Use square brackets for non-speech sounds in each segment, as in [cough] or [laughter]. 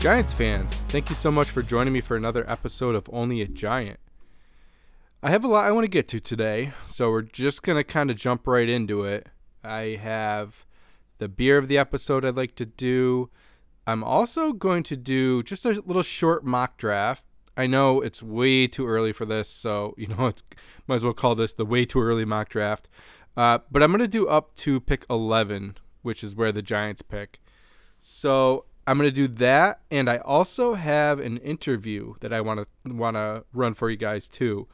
Giants fans, thank you so much for joining me for another episode of Only a Giant. I have a lot I want to get to today, so we're just going to kind of jump right into it. I have the beer of the episode I'd like to do. I'm also going to do just a little short mock draft. I know it's way too early for this, so [laughs] you know it's might as well call this the way too early mock draft. Uh, but I'm going to do up to pick 11, which is where the Giants pick. So I'm to do that, and I also have an interview that I want to run for you guys too.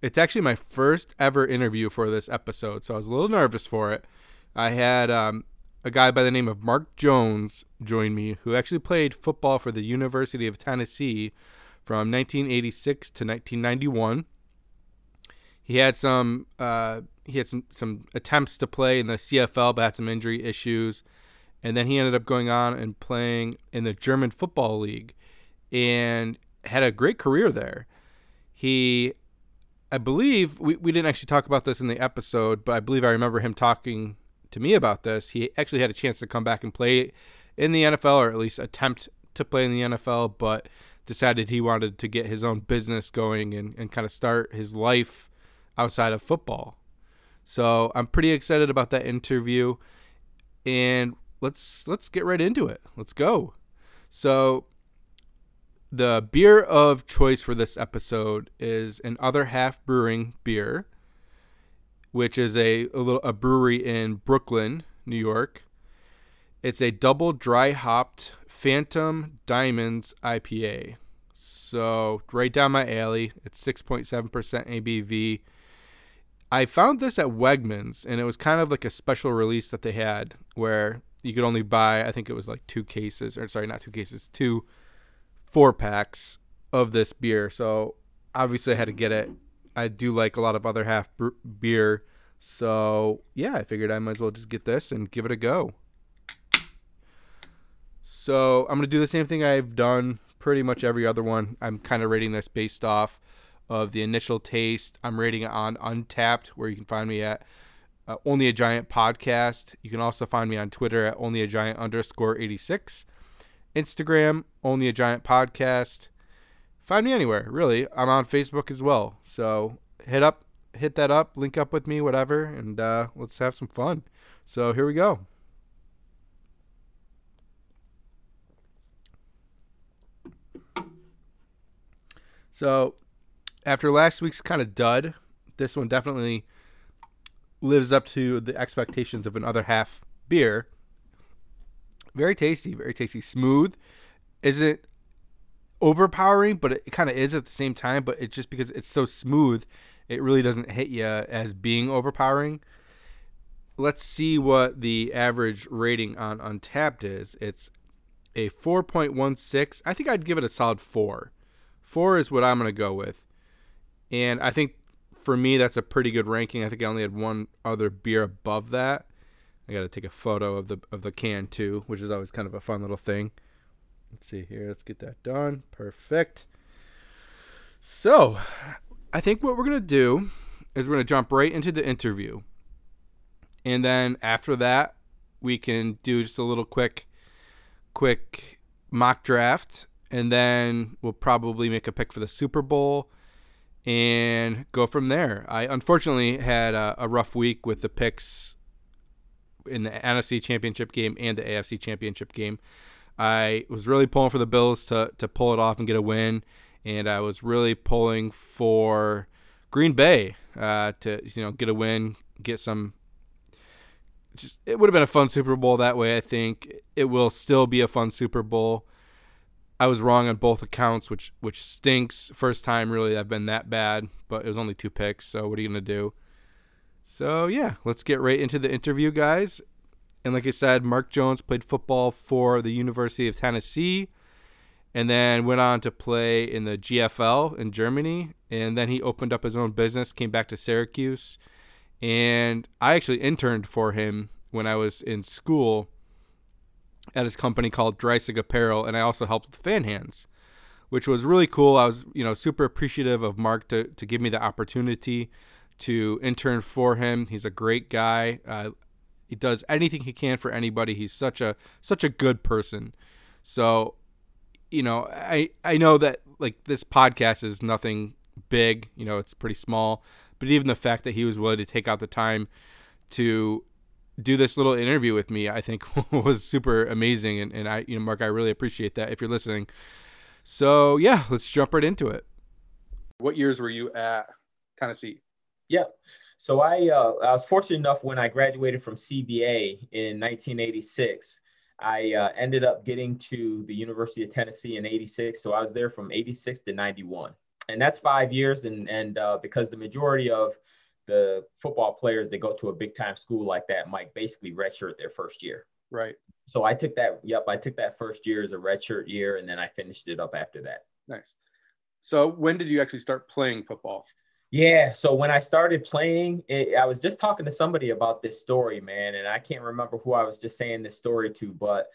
It's actually my first ever interview for this episode, so I was a little nervous for it. I had um, a guy by the name of Mark Jones join me, who actually played football for the University of Tennessee from 1986 to 1991. He had some uh, he had some some attempts to play in the CFL, but had some injury issues and then he ended up going on and playing in the German Football League and had a great career there. He, I believe, we, we didn't actually talk about this in the episode, but I believe I remember him talking to me about this. He actually had a chance to come back and play in the NFL, or at least attempt to play in the NFL, but decided he wanted to get his own business going and, and kind of start his life outside of football. So I'm pretty excited about that interview. And let's let's get right into it. Let's go. So the beer of choice for this episode is an other half brewing beer, which is a, a little a brewery in Brooklyn, New York. It's a double dry hopped Phantom Diamonds IPA. So right down my alley. It's 6.7% ABV. I found this at Wegmans, and it was kind of like a special release that they had where you could only buy I think it was like two cases or sorry not two cases two four packs of this beer. So obviously I had to get it. I do like a lot of other half beer. So yeah I figured I might as well just get this and give it a go. So I'm gonna do the same thing I've done pretty much every other one. I'm kind of rating this based off of the initial taste. I'm rating it on Untappd, where you can find me at uh, Only a Giant podcast. You can also find me on Twitter at Only a Giant underscore 86. Instagram, Only a Giant podcast. Find me anywhere, really. I'm on Facebook as well. So hit up, hit that up, link up with me, whatever, and uh, let's have some fun. So here we go. So after last week's kind of dud, this one definitely lives up to the expectations of an other half beer. Very tasty, very tasty, smooth. Isn't overpowering, but it kind of is at the same time. But it's just because it's so smooth, it really doesn't hit you as being overpowering. Let's see what the average rating on Untappd is. It's a 4.16. I think I'd give it a solid 4. 4 is what I'm going to go with. And I think for me, that's a pretty good ranking. I think I only had one other beer above that. I got to take a photo of the of the can too, which is always kind of a fun little thing. Let's see here. Let's get that done. Perfect. So, I think what we're gonna do is we're gonna jump right into the interview, and then after that, we can do just a little quick, quick mock draft, and then we'll probably make a pick for the Super Bowl and go from there. I unfortunately had a, a, rough week with the picks in the NFC Championship game and the AFC Championship game. I was really pulling for the Bills to, to pull it off and get a win, and I was really pulling for Green Bay uh, to you know get a win, get some. Just it would have been a fun Super Bowl that way. I think it will still be a fun Super Bowl. I was wrong on both accounts, which which stinks. First time really I've been that bad, but it was only two picks. So what are you gonna do? So yeah, let's get right into the interview, guys. And like I said, Mark Jones played football for the University of Tennessee, and then went on to play in the GFL in Germany. And then he opened up his own business, came back to Syracuse, and I actually interned for him when I was in school at his company called Dreisig Apparel, and I also helped with fan hands, which was really cool. I was, you know, super appreciative of Mark to, to give me the opportunity to intern for him. He's a great guy. Uh, he does anything he can for anybody. He's such a such a good person. So, you know, I I know that like this podcast is nothing big, you know, it's pretty small, but even the fact that he was willing to take out the time to do this little interview with me, I think [laughs] was super amazing. And, and I, you know, Mark, I really appreciate that if you're listening. So yeah, let's jump right into it. What years were you at Tennessee? Yep. So I, uh, I was fortunate enough when I graduated from CBA in 1986. I uh, ended up getting to the University of Tennessee in 86. So I was there from 86 to 91. And that's five years. And, and uh, because the majority of the football players that go to a big time school like that might basically redshirt their first year. Right. So I took that. Yep, I took that first year as a redshirt year, and then I finished it up after that. Nice. So when did you actually start playing football? Yeah. So when I started playing, it, I was just talking to somebody about this story, man, and I can't remember who I was just saying this story to, but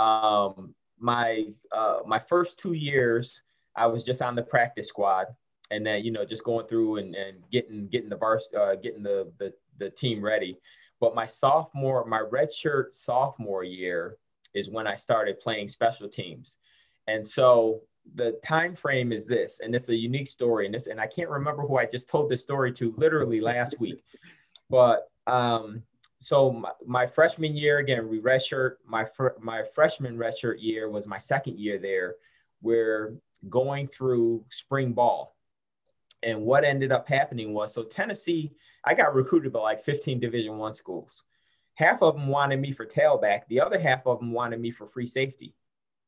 um, my uh, my first two years, I was just on the practice squad, and then you know just going through and, and getting getting the vars uh, getting the, the the team ready. But my sophomore, my redshirt sophomore year is when I started playing special teams, and so the time frame is this, and it's a unique story, and this, and I can't remember who I just told this story to literally last week, but um, so my, my, freshman year again, we redshirt. My fr- my freshman redshirt year was my second year there. We're going through spring ball, and what ended up happening was so Tennessee, I got recruited by like 15 Division One schools. Half of them wanted me for tailback. The other half of them wanted me for free safety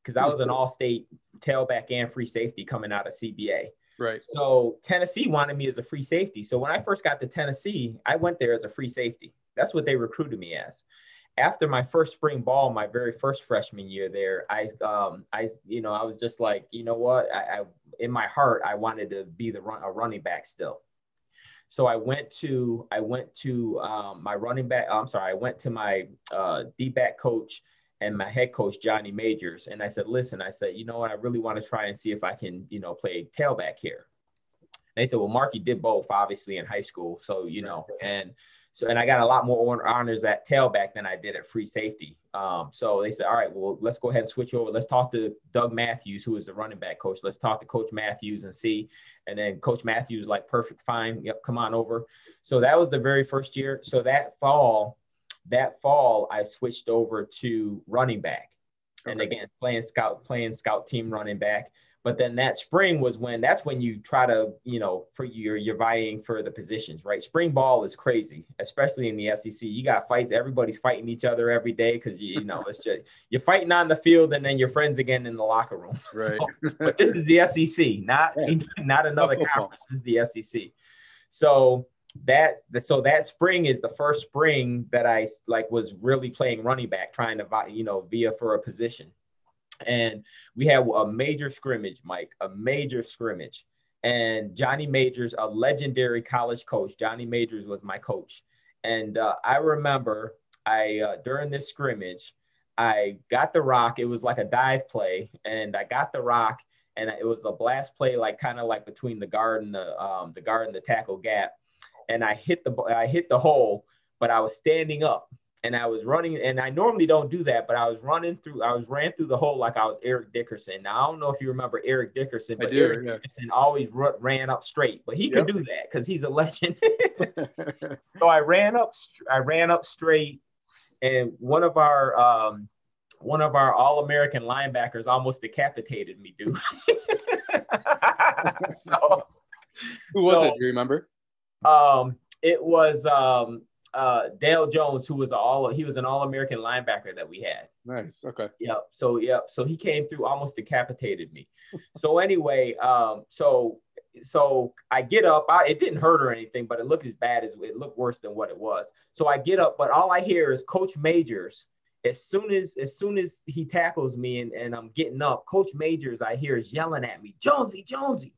because I was an mm-hmm. all-state tailback and free safety coming out of CBA. Right. So Tennessee wanted me as a free safety. So when I first got to Tennessee, I went there as a free safety. That's what they recruited me as after my first spring ball, my very first freshman year there, I, um, I, you know, I was just like, you know what, I, I in my heart, I wanted to be the run, a running back still. So I went to, I went to um, my running back. I'm sorry, I went to my uh, D back coach and my head coach Johnny Majors, and I said, listen, I said, you know what, I really want to try and see if I can, you know, play tailback here. And they said, well, Marky did both, obviously, in high school, so you know, and so, and I got a lot more honors at tailback than I did at free safety. Um, so they said, all right, well, let's go ahead and switch over. Let's talk to Doug Matthews, who is the running back coach. Let's talk to Coach Matthews and see. And then Coach Matthews, like, perfect, fine. Yep, come on over. So that was the very first year. So that fall, that fall, I switched over to running back. Okay. And again, playing scout, playing scout team running back. But then that spring was when that's when you try to, you know, for you're you're vying for the positions, right? Spring ball is crazy, especially in the SEC. You got fights, everybody's fighting each other every day because you, you know it's just you're fighting on the field and then you're friends again in the locker room. [laughs] Right. So, [laughs] but this is the SEC, not yeah. [laughs] not another conference. This is the SEC. So that so that spring is the first spring that I like was really playing running back, trying to you know via for a position and we had a major scrimmage, Mike, a major scrimmage. And Johnny Majors, a legendary college coach, Johnny Majors was my coach. And uh, I remember I uh, during this scrimmage, I got the rock. It was like a dive play, and I got the rock, and it was a blast play, like kind of like between the guard and the um, the guard and the tackle gap. And I hit the I hit the hole, but I was standing up, and I was running, and I normally don't do that, but I was running through, I was ran through the hole like I was Eric Dickerson. Now I don't know if you remember Eric Dickerson, but do, Eric yeah. Dickerson always ran up straight, but he yep. could do that because he's a legend. [laughs] [laughs] so I ran up, I ran up straight, and one of our um, one of our All American linebackers almost decapitated me, dude. [laughs] so who was so, it? Do you remember? Um, it was um uh, Dale Jones, who was all he was an All American linebacker that we had. Nice. Okay. Yep. So yep. So he came through, almost decapitated me. [laughs] so anyway, um, so so I get up. I, it didn't hurt or anything, but it looked as bad as it looked worse than what it was. So I get up, but all I hear is Coach Majors. As soon as as soon as he tackles me and, and I'm getting up, Coach Majors I hear is yelling at me, Jonesy, Jonesy.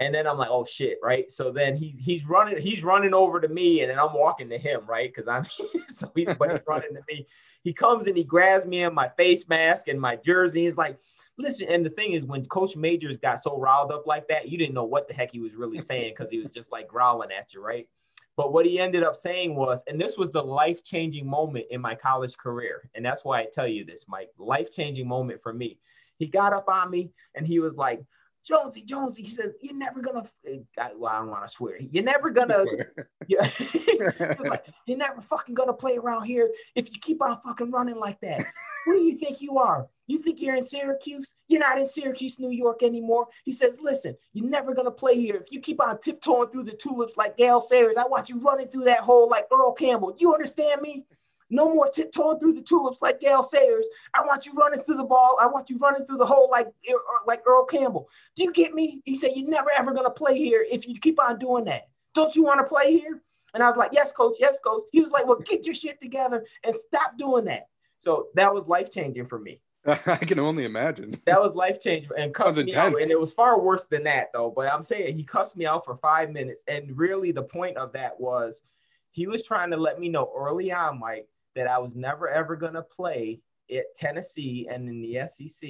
And then I'm like, oh shit, right? So then he he's running, he's running over to me, and then I'm walking to him, right? Because I'm [laughs] so he's but he's running to me. He comes and he grabs me in my face mask and my jersey. He's like, listen. And the thing is, when Coach Majors got so riled up like that, you didn't know what the heck he was really saying because he was just like growling at you, right? But what he ended up saying was, and this was the life changing moment in my college career. And that's why I tell you this, Mike, life changing moment for me. He got up on me and he was like, Jonesy, Jonesy, he said, You're never gonna, I, well, I don't wanna swear, you're never gonna, [laughs] [laughs] yeah. he was like, You're never fucking gonna play around here if you keep on fucking running like that. Who do you think you are? You think you're in Syracuse? You're not in Syracuse, New York anymore. He says, Listen, you're never gonna play here. If you keep on tiptoeing through the tulips like Gale Sayers, I want you running through that hole like Earl Campbell. You understand me? No more tiptoeing through the tulips like Gale Sayers. I want you running through the ball. I want you running through the hole like, er, er, like Earl Campbell. Do you get me? He said, You're never ever going to play here if you keep on doing that. Don't you want to play here? And I was like, Yes, coach. Yes, coach. He was like, Well, get your shit together and stop doing that. So that was life changing for me. [laughs] I can only imagine. That was life changing and cussed me out. And it was far worse than that, though. But I'm saying he cussed me out for five minutes. And really, the point of that was he was trying to let me know early on, Mike, that I was never ever going to play at Tennessee and in the SEC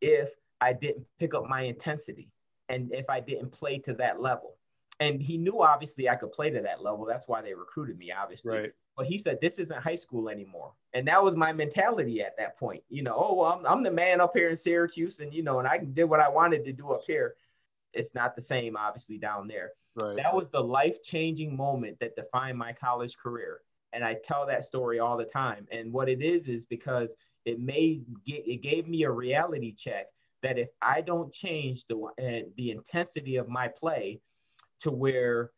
if I didn't pick up my intensity and if I didn't play to that level. And he knew obviously I could play to that level. That's why they recruited me, obviously. Right. But he said this isn't high school anymore, and that was my mentality at that point. You know, oh well, I'm, I'm the man up here in Syracuse, and you know, and I did what I wanted to do up here. It's not the same, obviously, down there. Right. That was the life changing moment that defined my college career and I tell that story all the time. And what it is is because it made it gave me a reality check that if I don't change the uh, the intensity of my play to where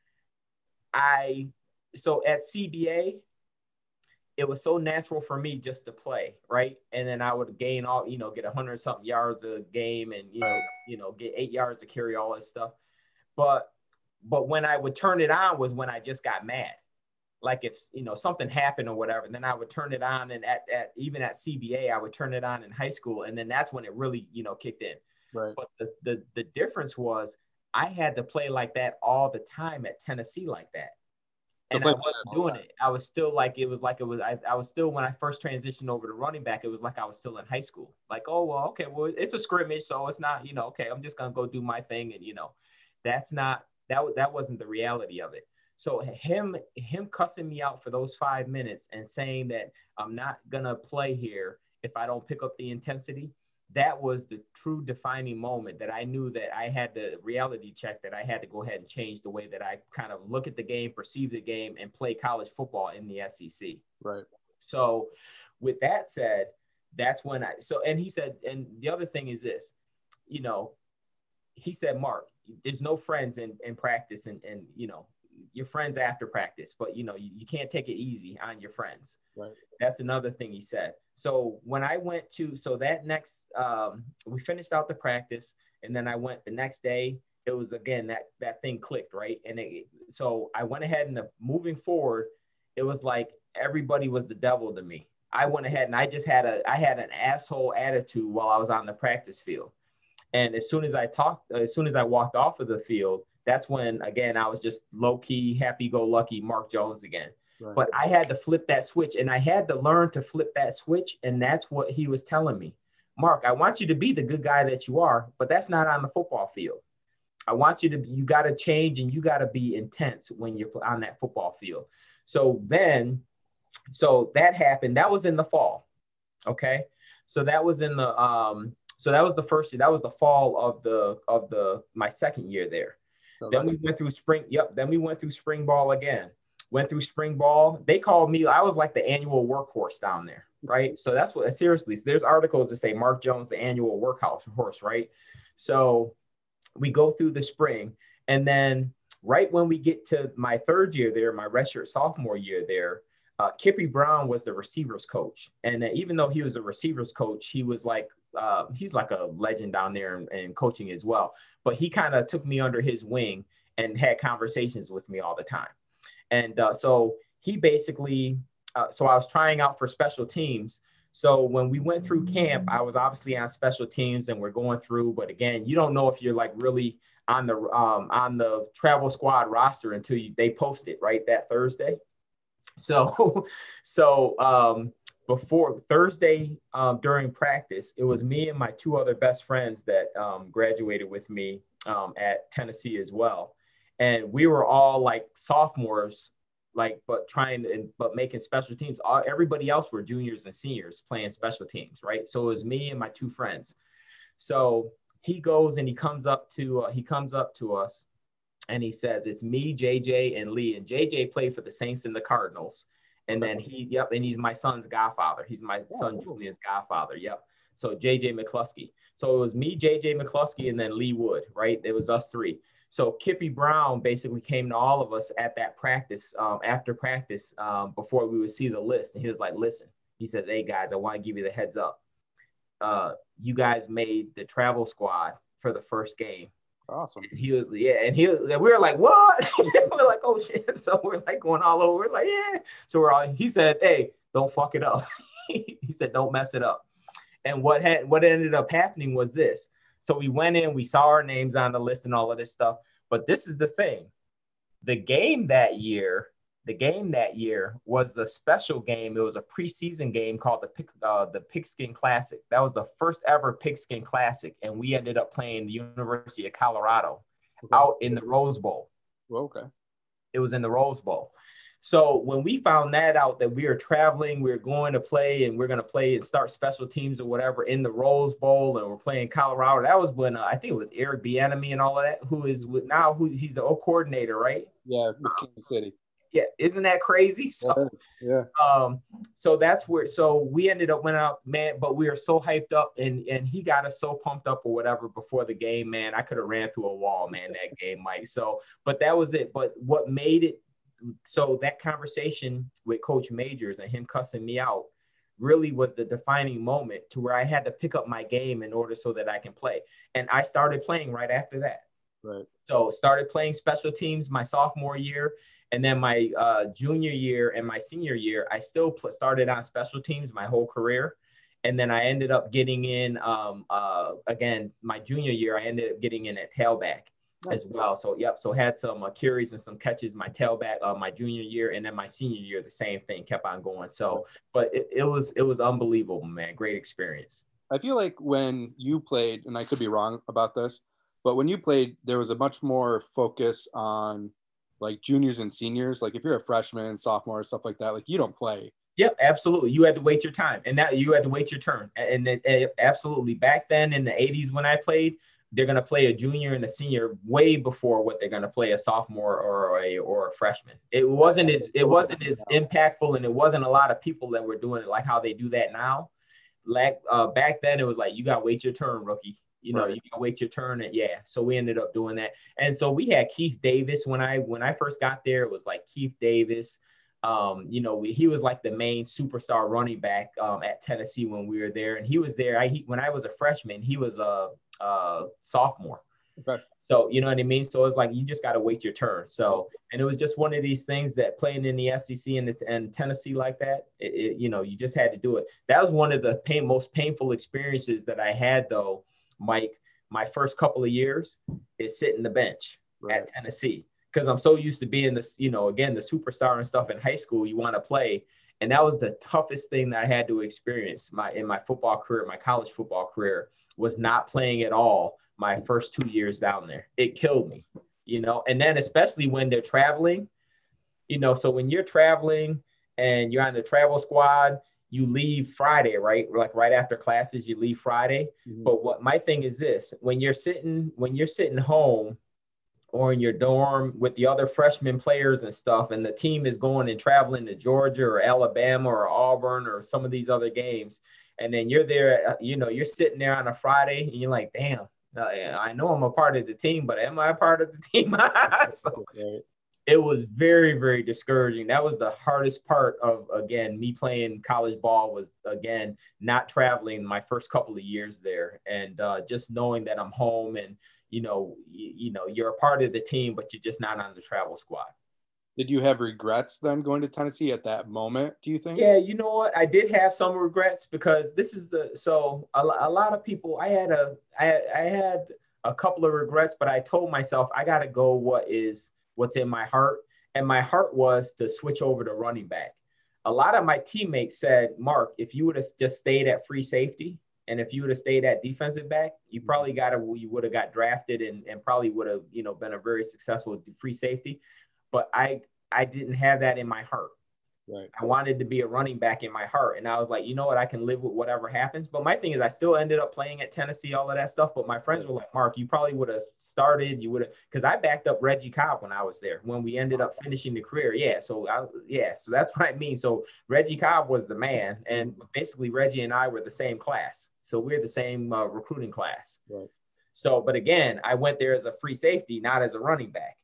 I so at CBA it was so natural for me just to play, right? And then I would gain all, you know, get a hundred something yards a game and you know, you know, get eight yards to carry all this stuff. But but when I would turn it on was when I just got mad like if you know something happened or whatever then i would turn it on and at, at even at cba i would turn it on in high school and then that's when it really you know kicked in right but the, the the difference was i had to play like that all the time at tennessee like that and I wasn't doing it. I was still like it was like it was. I, I was still when I first transitioned over to running back. It was like I was still in high school. Like oh well, okay, well it's a scrimmage, so it's not you know okay. I'm just gonna go do my thing, and you know, that's not that that wasn't the reality of it. So him him cussing me out for those five minutes and saying that I'm not gonna play here if I don't pick up the intensity, that was the true defining moment that I knew that I had the reality check that I had to go ahead and change the way that I kind of look at the game, perceive the game, and play college football in the SEC. Right. So, with that said, that's when I so and he said, and the other thing is this, you know, he said, Mark, there's no friends in, in practice and and you know your friends after practice, but you know, you, you can't take it easy on your friends. Right. That's another thing he said. So when I went to, so that next, um, we finished out the practice and then I went the next day, it was again, that, that thing clicked. Right. And it, so I went ahead and the, moving forward, it was like everybody was the devil to me. I went ahead and I just had a, I had an asshole attitude while I was on the practice field. And as soon as I talked, as soon as I walked off of the field, that's when again I was just low key, happy go lucky Mark Jones again. Right. But I had to flip that switch and I had to learn to flip that switch. And that's what he was telling me. Mark, I want you to be the good guy that you are, but that's not on the football field. I want you to, you got to change and you got to be intense when you're on that football field. So then, so that happened. That was in the fall. Okay. So that was in the, um, so that was the first year. That was the fall of the, of the, my second year there. So then we went through spring. Yep. Then we went through spring ball again. Went through spring ball. They called me. I was like the annual workhorse down there, right? So that's what. Seriously, there's articles that say Mark Jones, the annual workhorse horse, right? So we go through the spring, and then right when we get to my third year there, my redshirt sophomore year there, uh, Kippy Brown was the receivers coach, and uh, even though he was a receivers coach, he was like uh, he's like a legend down there in, in coaching as well. But he kind of took me under his wing and had conversations with me all the time. And uh, so he basically, uh, so I was trying out for special teams. So when we went through camp, I was obviously on special teams and we're going through. But again, you don't know if you're like really on the um, on the travel squad roster until you, they post it right that Thursday. So, [laughs] so um, before Thursday um, during practice, it was me and my two other best friends that um, graduated with me um, at Tennessee as well. and we were all like sophomores like but trying to but making special teams. All everybody else were juniors and seniors playing special teams right? So it was me and my two friends. So he goes and he comes up to uh, he comes up to us and he says it's me jj and lee. And jj played for the saints and the cardinals and then he yep and he's my son's godfather he's my Oh, son julian's godfather yep so jj mccleskey so it was me jj mccleskey and then lee wood right it was us three so Kippy Brown basically came to all of us at that practice, um, after practice, um, before we would see the list. And he was like, listen, he says, hey guys, I want to give you the heads up. Uh, you guys made the travel squad for the first game. Awesome. He was, yeah, and he was, we were like, what? [laughs] we're like, oh shit. [laughs] So we're like going all over. We're like, yeah. So we're all, he said, hey, don't fuck it up. [laughs] he said, don't mess it up. And what had, what ended up happening was this. So we went in, we saw our names on the list and all of this stuff. But this is the thing the game that year, the game that year was the special game. It was a preseason game called the Pig, uh, the Pigskin Classic. That was the first ever Pigskin Classic, and we ended up playing the University of Colorado Okay. out in the Rose Bowl. Okay. It was in the Rose Bowl. So when we found that out that we were traveling, we were going to play, and we're going to play and start special teams or whatever in the Rose Bowl, and we're playing Colorado. That was when uh, I think it was Eric Bieniemy and all of that, who is with now who he's the O coordinator, right? Yeah, with Kansas City. Yeah, isn't that crazy? [laughs] So Yeah. um so that's where so we ended up went out man but we were so hyped up and and he got us so pumped up or whatever before the game man i could have ran through a wall man that [laughs] game mike so but that was it but what made it so that conversation with coach majors and him cussing me out really was the defining moment to where i had to pick up my game in order so that i can play and i started playing right after that Right. so started playing special teams my sophomore year, and then my uh, junior year and my senior year, I still pl- started on special teams my whole career, and then I ended up getting in um, uh, again my junior year. I ended up getting in at tailback Nice. as well. So yep, so had some uh, carries and some catches my tailback uh, my junior year, and then my senior year the same thing kept on going. So, but it, it was it was unbelievable, man. Great experience. I feel like when you played, and I could be wrong about this, but when you played, there was a much more focus on like juniors and seniors. Like if you're a freshman, sophomore, stuff like that, like you don't play. Yep, absolutely. You had to wait your time, and that you had to wait your turn. And, absolutely, back then in the '80s when I played, they're gonna play a junior and a senior way before what they're gonna play a sophomore or a or a freshman. It wasn't as it wasn't as impactful, and it wasn't a lot of people that were doing it like how they do that now. Like uh, back then, it was like you gotta wait your turn, rookie. You know, Right. you gotta wait your turn, and yeah. So we ended up doing that, and so we had Keith Davis when I when I first got there. It was like Keith Davis. Um, you know, we, he was like the main superstar running back um, at Tennessee when we were there, and he was there. I he, when I was a freshman, he was a, a sophomore. Okay. So you know what I mean. So it's like you just got to wait your turn. So and it was just one of these things that playing in the SEC and, the, and Tennessee like that, it, it- you know, you just had to do it. That was one of the pain, most painful experiences that I had though, Mike. My first couple of years is sitting the bench Right. at Tennessee because I'm so used to being this, you know, again, the superstar and stuff in high school. You want to play, and that was the toughest thing that I had to experience my in my football career, my college football career, was not playing at all my first two years down there. It killed me, you know, and then especially when they're traveling, you know, so when you're traveling and you're on the travel squad. You leave Friday, right? Like right after classes, you leave Friday. Mhm. But what my thing is this: when you're sitting, when you're sitting home or in your dorm with the other freshman players and stuff, and the team is going and traveling to Georgia or Alabama or Auburn or some of these other games, and then you're there, uh, you know, you're sitting there on a Friday, and you're like, damn. uh, I know I'm a part of the team, but am I a part of the team? [laughs] so. It was very very discouraging that was the hardest part of again me playing college ball was again not traveling my first couple of years there and uh, just knowing that i'm home and you know you, you know you're a part of the team but you're just not on the travel squad Did you have regrets then going to Tennessee at that moment? Do you think? yeah you know what i did have some regrets because this is the so a, a lot of people i had a I, I had a couple of regrets but i told myself i got to go what is what's in my heart and my heart was to switch over to running back a lot of my teammates said mark if you would have just stayed at free safety And if you would have stayed at defensive back, you Mm-hmm. probably got a you would have got drafted and, and probably would have, you know, been a very successful free safety. But I I didn't have that in my heart. Right. I wanted to be a running back in my heart. And I was like, you know what, I can live with whatever happens. But my thing is I still ended up playing at Tennessee, all of that stuff. But my friends were like, Mark, you probably would have started, you would have because I backed up Reggie Cobb when I was there when we ended up finishing the career. Yeah. So I yeah, so that's what I mean. So Reggie Cobb was the man, and basically Reggie and I were the same class. So we're the same uh, recruiting class. Right. So, but again, I went there as a free safety, not as a running back.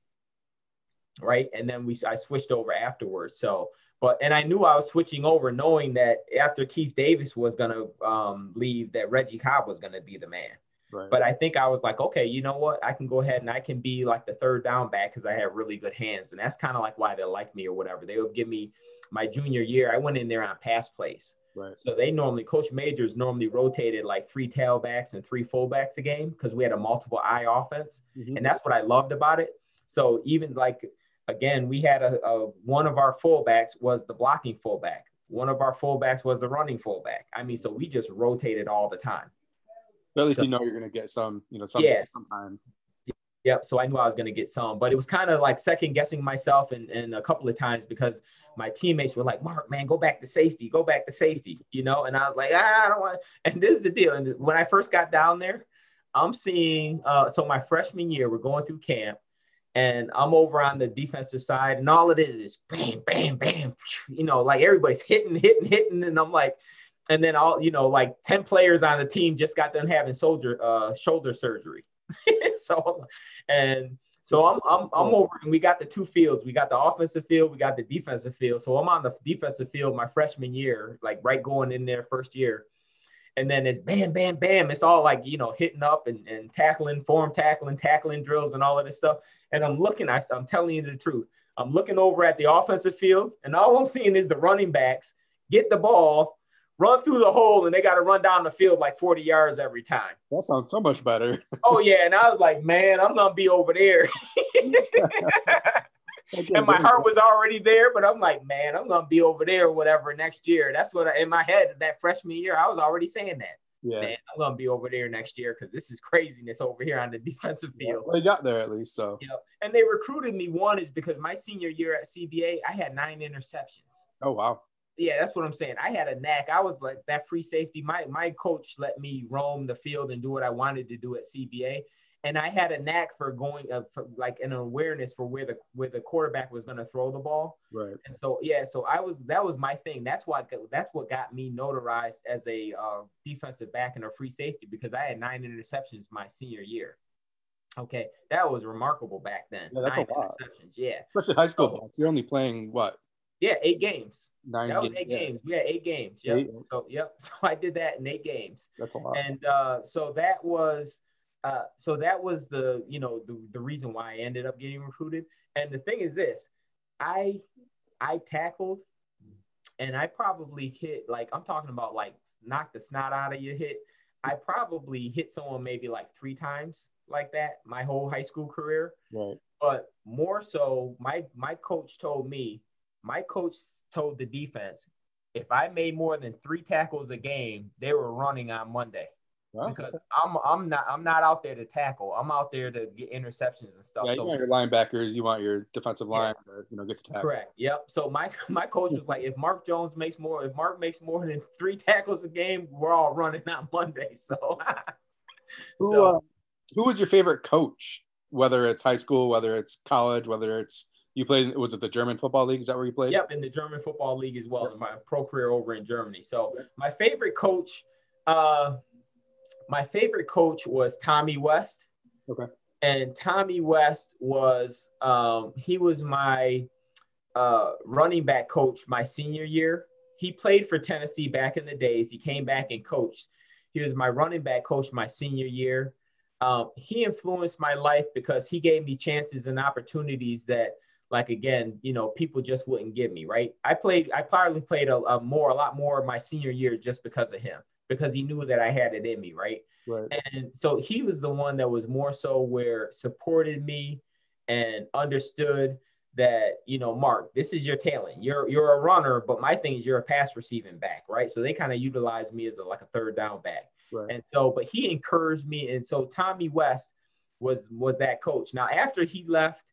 Right. And then we I switched over afterwards. So but and I knew I was switching over, knowing that after Keith Davis was gonna um, leave, that Reggie Cobb was gonna be the man. Right. But I think I was like, okay, you know what? I can go ahead and I can be like the third down back because I have really good hands, and that's kind of like why they like me or whatever. They would give me my junior year. I went in there on pass plays, right. so they normally Coach Majors normally rotated like three tailbacks and three fullbacks a game because we had a multiple I offense Mhm. and that's what I loved about it. So even like again, we had a, a one of our fullbacks was the blocking fullback. One of our fullbacks was the running fullback. I mean, so we just rotated all the time. But at least So- you know you're gonna get some, you know, some Yeah. sometime. Yep. So I knew I was going to get some, but it was kind of like second guessing myself and, and a couple of times because my teammates were like, Mark, man, go back to safety, go back to safety, you know? And I was like, ah, I don't want, and this is the deal. And when I first got down there, I'm seeing, uh, so my freshman year, we're going through camp and I'm over on the defensive side and all it is is bam, bam, bam, you know, like everybody's hitting, hitting, hitting. And I'm like, and then all, you know, like 10 players on the team just got done having soldier, uh, shoulder surgery. [laughs] so and so I'm, I'm I'm over and we got the two fields. We got the offensive field, we got the defensive field. So I'm on the defensive field my freshman year, like right going in there first year. And then it's bam, bam, bam. It's all like, you know, hitting up and, and tackling, form tackling, tackling drills and all of this stuff. And I'm looking, I, I'm telling you the truth. I'm looking over at the offensive field, and all I'm seeing is the running backs get the ball, run through the hole, and they got to run down the field like 40 yards every time. That sounds so much better. [laughs] Oh yeah, and I was like, man, I'm gonna be over there. [laughs] [laughs] and my heart was already there, but I'm like, man, I'm gonna be over there or whatever next year. That's what I, in my head that freshman year, I was already saying that. Yeah. Man, I'm gonna be over there next year because this is craziness over here on the [laughs] defensive field. Well, you got there at least, so know, and they recruited me. One is because my senior year at CBA, I had nine interceptions. oh wow. Yeah, that's what I'm saying. I had a knack. I was like that free safety. My my coach let me roam the field and do what I wanted to do at CBA, and I had a knack for going uh, for like an awareness for where the where the quarterback was going to throw the ball. Right. And so yeah, so I was that was my thing. That's what that's what got me notarized as a uh, defensive back and a free safety because I had nine interceptions my senior year. Okay, that was remarkable back then. Yeah, that's a nine lot. interceptions. Yeah, Especially high school So- backs. You're only playing what? yeah, eight games. Nine That was games? eight Yeah, games. We had eight games. Yep. Eight. So yep. [laughs] So I did that in eight games, That's a lot. and uh, so that was, uh, so that was the you know the the reason why I ended up getting recruited. And the thing is this, I I tackled, and I probably hit like I'm talking about like knock the snot out of your hit. I probably hit someone maybe like three times like that my whole high school career right. but more so my my coach told me my coach told the defense if i made more than three tackles a game they were running on monday Well, because i'm i'm not i'm not out there to tackle i'm out there to get interceptions and stuff yeah, you so want your linebackers, you want your defensive Yeah. line to you know get the tackle. correct yep so my [laughs] my coach was like if mark jones makes more if mark makes more than three tackles a game we're all running on monday so [laughs] Who so uh, who was your favorite coach? Whether it's high school, whether it's college, whether it's you played was it the German football league? Is that where you played? Yep, in the German football league as well. in My pro career over in Germany. So my favorite coach, uh, my favorite coach was Tommy West. Okay. And Tommy West was um, he was my uh, running back coach my senior year. He played for Tennessee back in the days. He came back and coached. He was my running back coach my senior year. Um, he influenced my life because he gave me chances and opportunities that like again, you know, people just wouldn't give me, right? I played, I probably played a, a more, a lot more my senior year just because of him, because he knew that I had it in me, right? Right. And so he was the one that was more so where supported me and understood that, you know, Mark, this is your talent. You're you're a runner, but my thing is you're a pass receiving back, right? So they kind of utilized me as a, like a third down back. Right. And so, but he encouraged me. And so Tommy West was was that coach. Now, after he left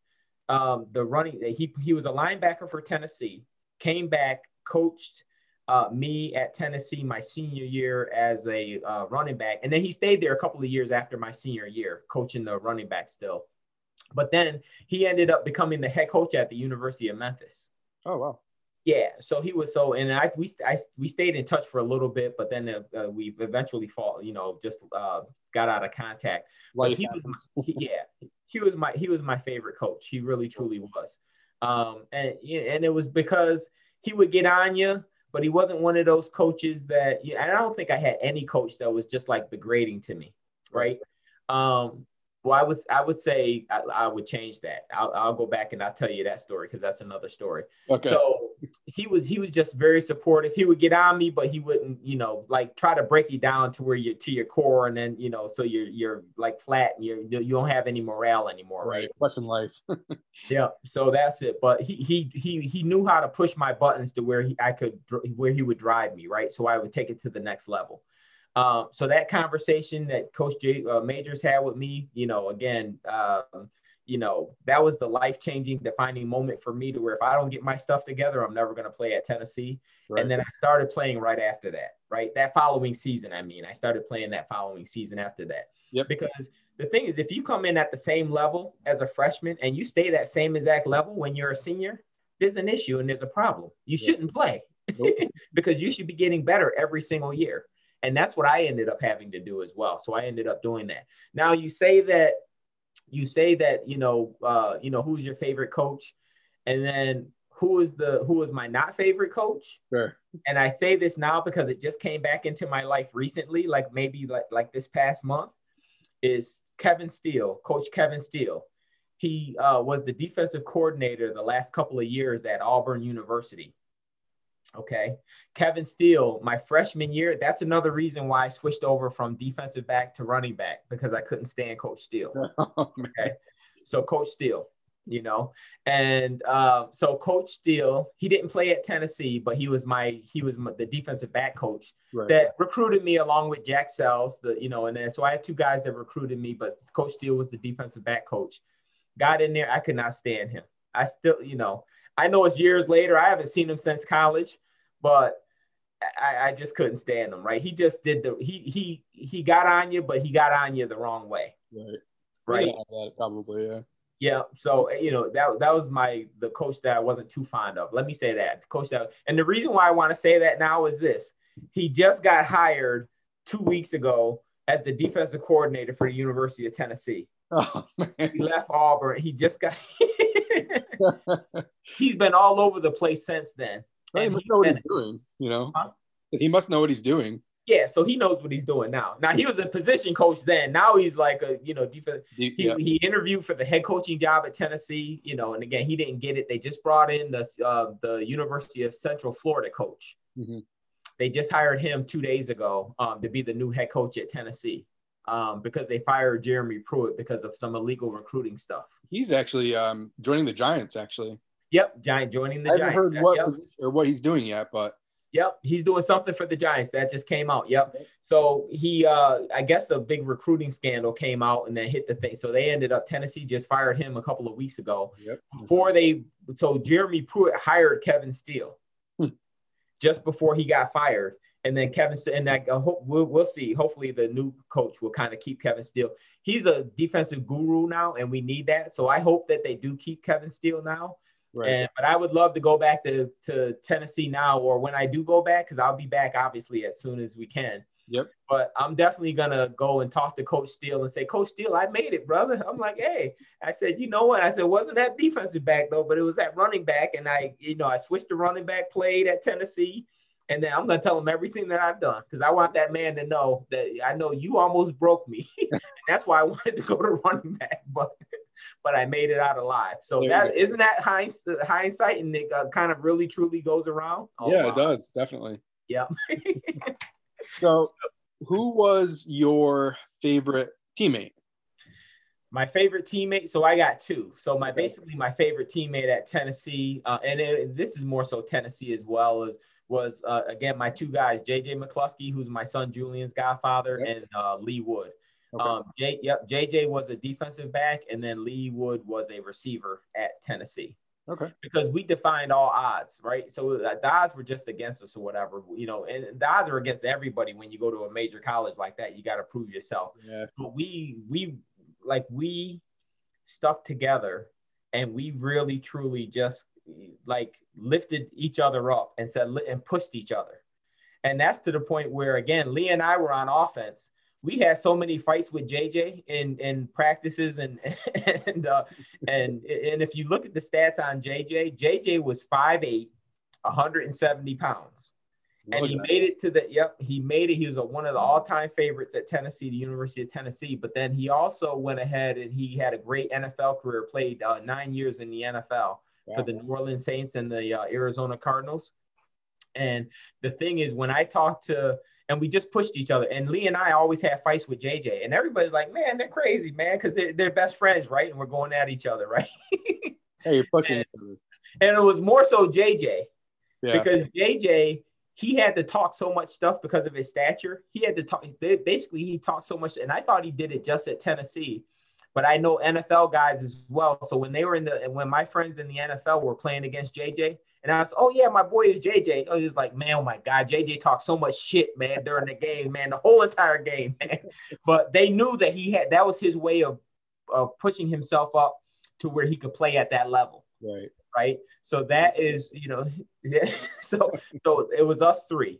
um, the running, he he was a linebacker for Tennessee, came back, coached uh, me at Tennessee my senior year as a uh, running back, and then he stayed there a couple of years after my senior year, coaching the running back still. But then he ended up becoming the head coach at the University of Memphis. Oh wow! Yeah, so he was so, and I we I, we stayed in touch for a little bit, but then uh, we eventually fall, you know, just uh, got out of contact. Life he was, he, yeah, he was my he was my favorite coach. He really truly was, um, and and it was because he would get on you, but he wasn't one of those coaches that. And I don't think I had any coach that was just like degrading to me, right? Um, well, I would I would say I, I would change that. I'll, I'll, go back and I'll tell you that story because that's another story. Okay. So he was he was just very supportive. He would get on me, but he wouldn't you know like try to break you down to where you to your core, and then you know so you're you're like flat and you you don't have any morale anymore, right? right? in life. [laughs] yeah. So that's it. But he he he he knew how to push my buttons to where he I could where he would drive me, right? So I would take it to the next level. Um, so that conversation that Coach J, uh, Majors had with me, you know, again, um, you know, that was the life changing, defining moment for me to where if I don't get my stuff together, I'm never going to play at Tennessee. Right. And then I started playing right after that, right? That following season, I mean, I started playing that following season after that. Yep. Because the thing is, if you come in at the same level as a freshman and you stay that same exact level when you're a senior, there's an issue and there's a problem. You yep. shouldn't play nope. [laughs] because you should be getting better every single year. And that's what I ended up having to do as well. So I ended up doing that. Now you say that you say that, you know, uh, you know, who's your favorite coach? And then who is the who is my not favorite coach? Sure. And I say this now because it just came back into my life recently, like maybe like like this past month, is Kevin Steele, Coach Kevin Steele. He uh, was the defensive coordinator the last couple of years at Auburn University. Okay. Kevin Steele, my freshman year, that's another reason why I switched over from defensive back to running back because I couldn't stand Coach Steele. [laughs] Oh, okay. So, Coach Steele, you know, and uh, so Coach Steele, he didn't play at Tennessee, but he was my, he was my, the defensive back coach right. that recruited me along with Jack Sells, the, you know, and then so I had two guys that recruited me, but Coach Steele was the defensive back coach. Got in there, I could not stand him. I still, you know, I know it's years later. I haven't seen him since college, but I, I, just couldn't stand him. Right? He just did the he he he got on you, but he got on you the wrong way. Right. Right. Yeah, probably yeah. Yeah. So you know that that was my the coach that I wasn't too fond of. Let me say that the coach that, and the reason why I want to say that now is this: he just got hired two weeks ago as the defensive coordinator for the University of Tennessee. Oh, [laughs] man. He left Auburn. He just got. [laughs] [laughs] he's been all over the place since then. Well, he must know what he's doing, you know. Huh? He must know what he's doing. Yeah, so he knows what he's doing now. Now he was a position coach then. Now he's like a you know defense. He, yeah. he interviewed for the head coaching job at Tennessee. You know, and again he didn't get it. They just brought in the uh, the University of Central Florida coach. Mm-hmm. They just hired him two days ago um, to be the new head coach at Tennessee um, because they fired Jeremy Pruitt because of some illegal recruiting stuff. He's actually um, joining the Giants. Actually. Yep, Giant joining the Giants. I haven't Giants. heard what yep. position or what he's doing yet, but. Yep, he's doing something for the Giants. That just came out. Yep. So he, uh, I guess, a big recruiting scandal came out and then hit the thing. So they ended up Tennessee just fired him a couple of weeks ago. Yep. Before they, so Jeremy Pruitt hired Kevin Steele hmm. just before he got fired and then Kevin and that uh, we'll, we'll see. Hopefully, the new coach will kind of keep Kevin Steele. He's a defensive guru now, and we need that. So I hope that they do keep Kevin Steele now. Right. And, but I would love to go back to, to Tennessee now, or when I do go back, because I'll be back obviously as soon as we can. Yep. But I'm definitely gonna go and talk to Coach Steele and say, Coach Steele, I made it, brother. I'm like, hey, I said, you know what? I said, wasn't that defensive back though, but it was that running back, and I, you know, I switched to running back, played at Tennessee and then I'm gonna tell him everything that I've done because I want that man to know that I know you almost broke me. [laughs] That's why I wanted to go to running back, but but I made it out alive. So there that isn't that hindsight, and it uh, kind of really truly goes around. Oh, yeah, wow. it does definitely. Yep. [laughs] so, who was your favorite teammate? my favorite teammate so i got two so my basically my favorite teammate at tennessee uh, and it, this is more so tennessee as well as was uh, again my two guys, JJ McCleskey, who's my son Julian's godfather, yep. and uh, Lee Wood. Okay. Um, J, yep, JJ was a defensive back, and then Lee Wood was a receiver at Tennessee. Okay. Because we defined all odds, right? So the odds were just against us or whatever, you know, and the odds are against everybody when you go to a major college like that. You got to prove yourself. Yeah. But we we like we stuck together and we really truly just like lifted each other up and said and pushed each other. And that's to the point where again, Lee and I were on offense we had so many fights with JJ in in practices and [laughs] and uh, and and if you look at the stats on JJ, JJ was 5'8", 170 pounds. And he made it to the yep, he made it. He was a, one of the all-time favorites at Tennessee, the University of Tennessee. But then he also went ahead and he had a great NFL career, played uh, nine years in the NFL for the New Orleans Saints and the uh, Arizona Cardinals. And the thing is, when I talked to and we just pushed each other. And Lee and I always had fights with JJ, and everybody's like, "Man, they're crazy, man," because they're, they're best friends, right? And we're going at each other, [laughs] right? hey, you're pushing and, each other. And it was more so JJ, yeah. because JJ he had to talk so much stuff because of his stature. He had to talk. Basically, he talked so much, and I thought he did it just at Tennessee. But I know NFL guys as well. So when they were in the, when my friends in the NFL were playing against JJ, and I was, oh yeah, my boy is JJ. I was like, man, oh my God, JJ talked so much shit, man, during the game, man, the whole entire game, [laughs] man. But they knew that he had that was his way of of pushing himself up to where he could play at that level. Right. Right. So that is, you know, [laughs] yeah. [laughs] so so it was us three.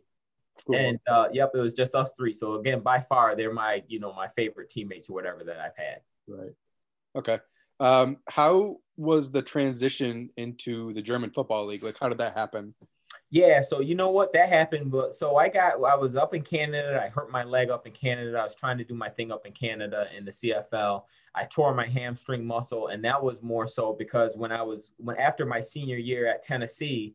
Cool. And uh, yep, it was just us three. So again, by far, they're my, you know, my favorite teammates or whatever that I've had. Right. Okay. Um, how was the transition into the German Football League? Like, how did that happen? Yeah, so you know what that happened, but so I got I was up in Canada. I hurt my leg up in Canada. I was trying to do my thing up in Canada in the CFL. I tore my hamstring muscle, and that was more so because when I was when after my senior year at Tennessee,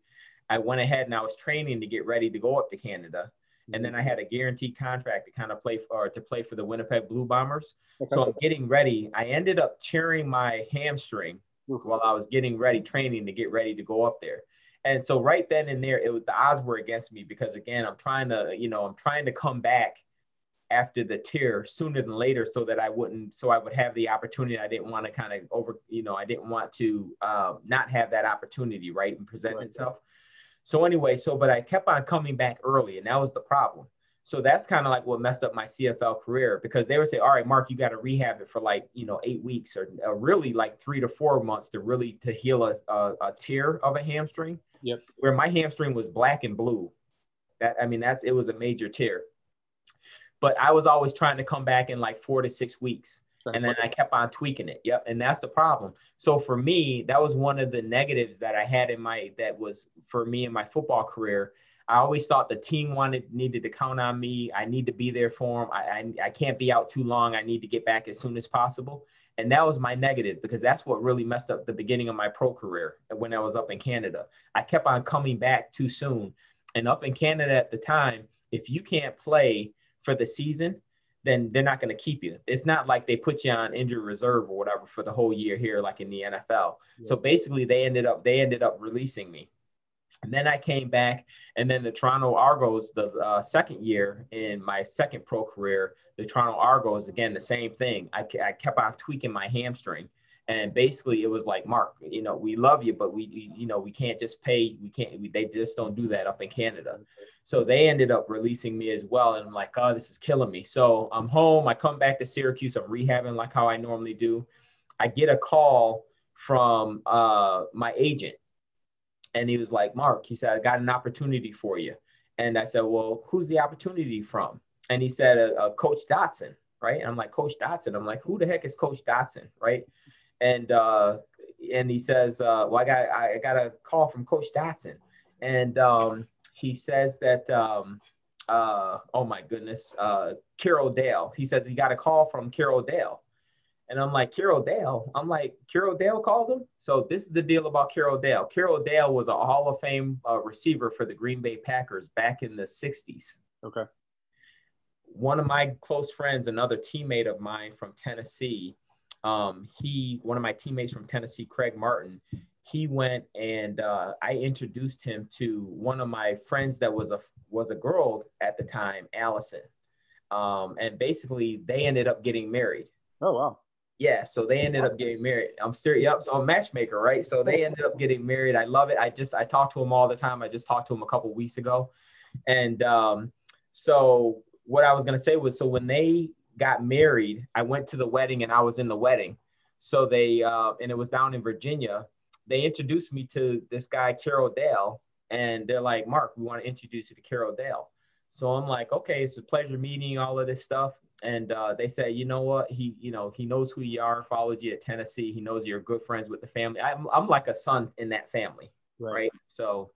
I went ahead and I was training to get ready to go up to Canada and then I had a guaranteed contract to kind of play for to play for the Winnipeg Blue Bombers. Okay. So I'm getting ready. I ended up tearing my hamstring Oof. while I was getting ready, training to get ready to go up there. And so right then and there, it was the odds were against me because again, I'm trying to, you know, I'm trying to come back after the tear sooner than later so that I wouldn't, so I would have the opportunity. I didn't want to kind of over, you know, I didn't want to um, not have that opportunity, right, and present right. itself. So anyway, so but I kept on coming back early, and that was the problem. So that's kind of like what messed up my CFL career because they would say, "All right, Mark, you got to rehab it for like you know eight weeks or, or, really like three to four months to really to heal a, a, a tear of a hamstring." Yep. Where my hamstring was black and blue. That I mean, that's it was a major tear. But I was always trying to come back in like four to six weeks and then I kept on tweaking it. Yep. And that's the problem. So for me, that was one of the negatives that I had in my that was for me in my football career. I always thought the team wanted needed to count on me. I need to be there for them. I, I, I can't be out too long. I need to get back as soon as possible. And that was my negative because that's what really messed up the beginning of my pro career when I was up in Canada. I kept on coming back too soon. And up in Canada at the time, if you can't play for the season, then they're not going to keep you. It's not like they put you on injured reserve or whatever for the whole year here, like in the NFL. Yeah. So basically, they ended up they ended up releasing me. And then I came back, and then the Toronto Argos, the uh, second year in my second pro career, the Toronto Argos, again, the same thing. I, I kept on tweaking my hamstring. And basically, it was like, Mark, you know, we love you, but we, you know, we can't just pay. We can't. We, they just don't do that up in Canada. So they ended up releasing me as well. And I'm like, oh, this is killing me. So I'm home. I come back to Syracuse. I'm rehabbing like how I normally do. I get a call from uh, my agent, and he was like, Mark, he said, I got an opportunity for you. And I said, well, who's the opportunity from? And he said, uh, uh, Coach Dotson, right? And I'm like, Coach Dotson. I'm like, who the heck is Coach Dotson, right? And uh, and he says, uh, well, I got I got a call from Coach Dotson, and um, he says that um, uh, oh my goodness, uh, Carroll Dale. He says he got a call from Carroll Dale. And I'm like, Carroll Dale. I'm like, Carroll Dale called him. So this is the deal about Carroll Dale. Carroll Dale was a Hall of Fame uh, receiver for the Green Bay Packers back in the 60s. Okay. One of my close friends, another teammate of mine from Tennessee, um, he, one of my teammates from Tennessee, Craig Martin, he went and uh, I introduced him to one of my friends that was a was a girl at the time, Allison. Um, and basically they ended up getting married. Oh wow. Yeah, so they ended up getting married. I'm still yep, so I'm a matchmaker, right? So they ended up getting married. I love it. I just I talk to him all the time. I just talked to him a couple weeks ago. And um, so what I was gonna say was so when they got married, I went to the wedding and I was in the wedding. So they uh, and it was down in Virginia. They introduced me to this guy, Carroll Dale, and they're like, Mark, we want to introduce you to Carroll Dale. So I'm like, okay, it's a pleasure meeting all of this stuff. And uh, they say, you know what? He, you know, he knows who you are. Followed you at Tennessee. He knows you're good friends with the family. I'm, I'm like a son in that family, right? right? So,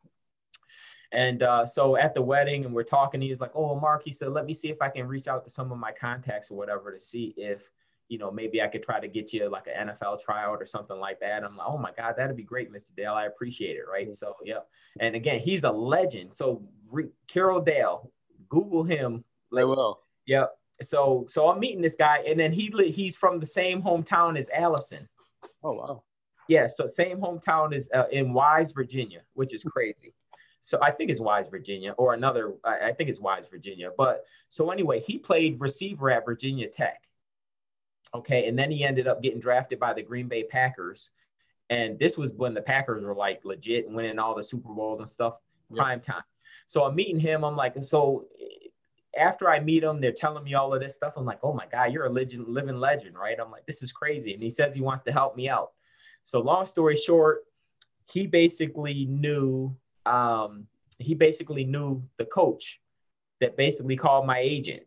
and uh, so at the wedding, and we're talking. He's like, "Oh, Mark," he said, "Let me see if I can reach out to some of my contacts or whatever to see if." you know, maybe I could try to get you like an NFL tryout or something like that. I'm like, oh my God, that'd be great, Mr. Dale. I appreciate it. Right. So, yeah. And again, he's a legend. So, Re- Carroll Dale, Google him. Like, I will. Yep. So, so I'm meeting this guy, and then he he's from the same hometown as Allison. Oh wow. Yeah. So same hometown is uh, in Wise, Virginia, which is crazy. So I think it's Wise, Virginia, or another. I, I think it's Wise, Virginia. But so anyway, he played receiver at Virginia Tech. Okay, and then he ended up getting drafted by the Green Bay Packers. And this was when the Packers were like legit and winning all the Super Bowls and stuff, prime time. So I'm meeting him. I'm like, so after I meet him, they're telling me all of this stuff. I'm like, oh my God, you're a legend, living legend, right? I'm like, this is crazy. And he says he wants to help me out. So long story short, he basically knew, um, he basically knew the coach that basically called my agent.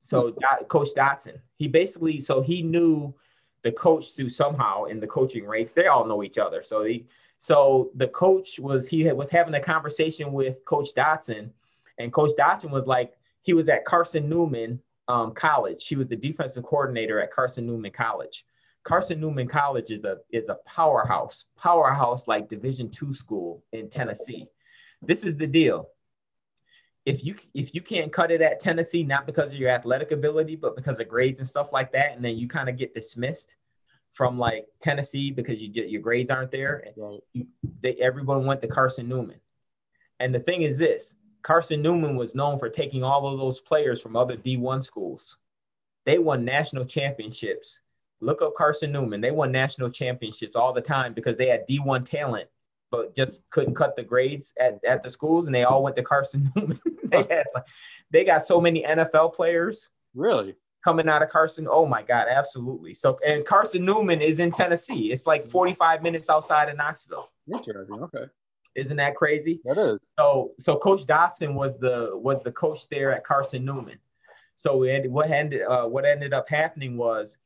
So hmm. Coach Dotson, he basically, so he knew the coach through somehow in the coaching ranks. They all know each other. So he, so the coach was he was having a conversation with Coach Dotson, and Coach Dotson was like, he was at Carson Newman um, College. He was the defensive coordinator at Carson Newman College. Carson Newman College is a is a powerhouse, powerhouse like Division two school in Tennessee. This is the deal. If you if you can't cut it at Tennessee, not because of your athletic ability, but because of grades and stuff like that, and then you kind of get dismissed from like Tennessee because you get your grades aren't there. Right. You, they, everyone went to Carson Newman, and the thing is this: Carson Newman was known for taking all of those players from other D1 schools. They won national championships. Look up Carson Newman. They won national championships all the time because they had D1 talent, but just couldn't cut the grades at, at the schools, and they all went to Carson [laughs] Newman. they had like, they got so many NFL players. Really? Coming out of Carson. Oh my God, absolutely. So and Carson Newman is in Tennessee. It's like 45 minutes outside of Knoxville. Interesting. Okay. Isn't that crazy? That is. So so Coach Dotson was the was the coach there at Carson Newman. So it, what ended uh, what ended up happening was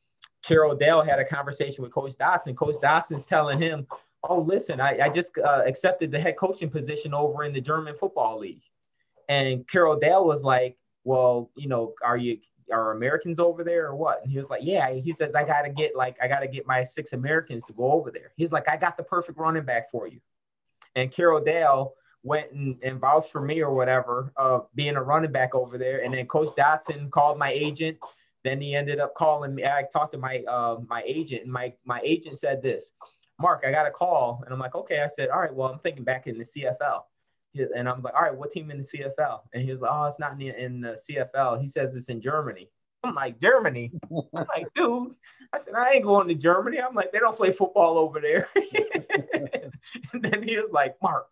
Carroll Dale had a conversation with Coach Dotson. Coach Dotson's telling him, "Oh, listen, I, I just uh, accepted the head coaching position over in the German Football League." And Carroll Dale was like, "Well, you know, are you are Americans over there or what?" And he was like, "Yeah." He says, "I got to get like I got to get my six Americans to go over there." He's like, "I got the perfect running back for you." and Carroll Dale went and, and vouched for me or whatever of being a running back over there. And then Coach Dotson called my agent. Then he ended up calling me. I talked to my uh, my agent, and my my agent said this, Mark, I got a call, and I'm like, okay. I said, all right, well, I'm thinking back in the CFL. And I'm like, all right, what team in the CFL? And he was like, oh, it's not in the, in the CFL. He says it's in Germany. I'm like, Germany? I'm [laughs] like, dude. I said, I ain't going to Germany. I'm like, they don't play football over there. [laughs] and then he was like, Mark,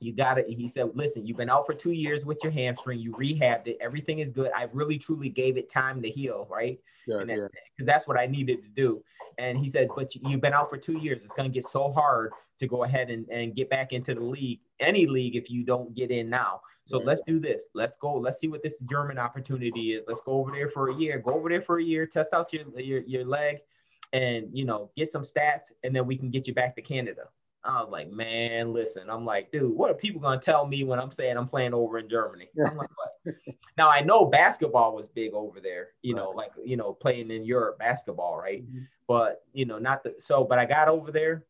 you got it. He said, listen, you've been out for two years with your hamstring. You rehabbed it. Everything is good. I really, truly gave it time to heal, right? Yeah, Because yeah. that's what I needed to do. And he said, but you've been out for two years. It's going to get so hard to go ahead and, and get back into the league, any league, if you don't get in now. So let's do this. Let's go. Let's see what this German opportunity is. Let's go over there for a year. Go over there for a year. Test out your your, your leg, and you know get some stats, and then we can get you back to Canada. I was like, man, listen. I'm like, dude, what are people gonna tell me when I'm saying I'm playing over in Germany? I'm like, what? now I know basketball was big over there. You know, like you know, playing in Europe basketball, right? Mm-hmm. But you know, not the so. But I got over there.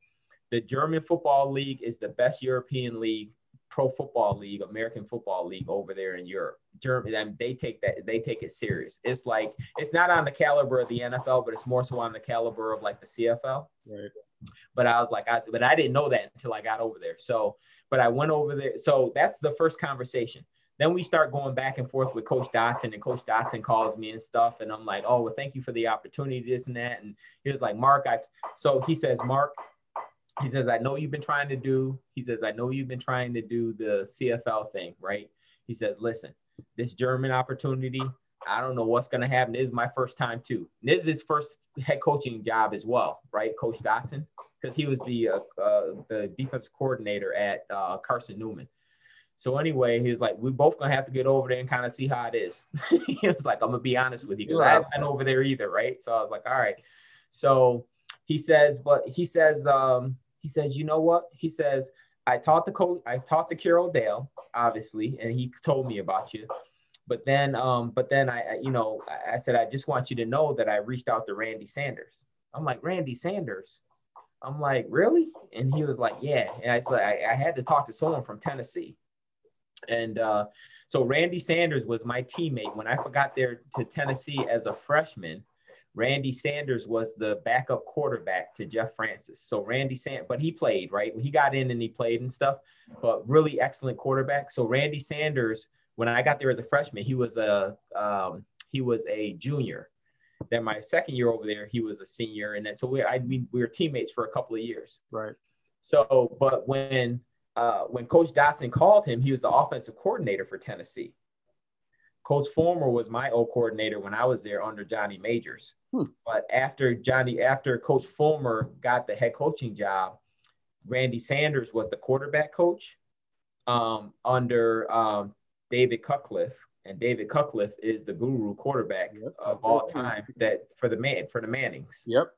The German football league is the best European league pro football league, American football league over there in Europe. Germany, I mean, they take that, they take it serious. It's like it's not on the caliber of the NFL, but it's more so on the caliber of like the CFL. Right. But I was like, I but I didn't know that until I got over there. So, but I went over there. So that's the first conversation. Then we start going back and forth with Coach Dotson, and Coach Dotson calls me and stuff, and I'm like, oh well, thank you for the opportunity, this and that. And he was like, Mark, I so he says, Mark, he says, I know you've been trying to do. He says, I know you've been trying to do the CFL thing, right? He says, listen, this German opportunity, I don't know what's going to happen. This is my first time too. This is his first head coaching job as well, right? Coach Dotson, because he was the uh, uh, the defensive coordinator at uh, Carson Newman. So anyway, he was like, "We both gonna have to get over there and kind of see how it is." [laughs] he was like, "I'm gonna be honest with you because I haven't been over there either, right?" So I was like, "All right." So he says, but he says, um, he says, you know what? He says, I talked to coach, I talked to Carroll Dale, obviously, and he told me about you. But then, um, but then I, you know, I said, I just want you to know that I reached out to Randy Sanders. I'm like, Randy Sanders. I'm like, really? And he was like, yeah. And I said, I, I had to talk to someone from Tennessee. And uh, so Randy Sanders was my teammate when I forgot there to Tennessee as a freshman. Randy Sanders was the backup quarterback to Jeff Francis. So Randy Sand, but he played right. He got in and he played and stuff, but really excellent quarterback. So Randy Sanders, when I got there as a freshman, he was a um, he was a junior. Then my second year over there, he was a senior, and then so we I we, we were teammates for a couple of years. Right. So, but when uh, when Coach Dotson called him, he was the offensive coordinator for Tennessee. Coach Fulmer was my O coordinator when I was there under Johnny Majors. Hmm. But after Johnny, after Coach Fulmer got the head coaching job, Randy Sanders was the quarterback coach um, under um, David Cutcliffe, and David Cutcliffe is the guru quarterback yep. of all time that for the man for the Mannings. Yep.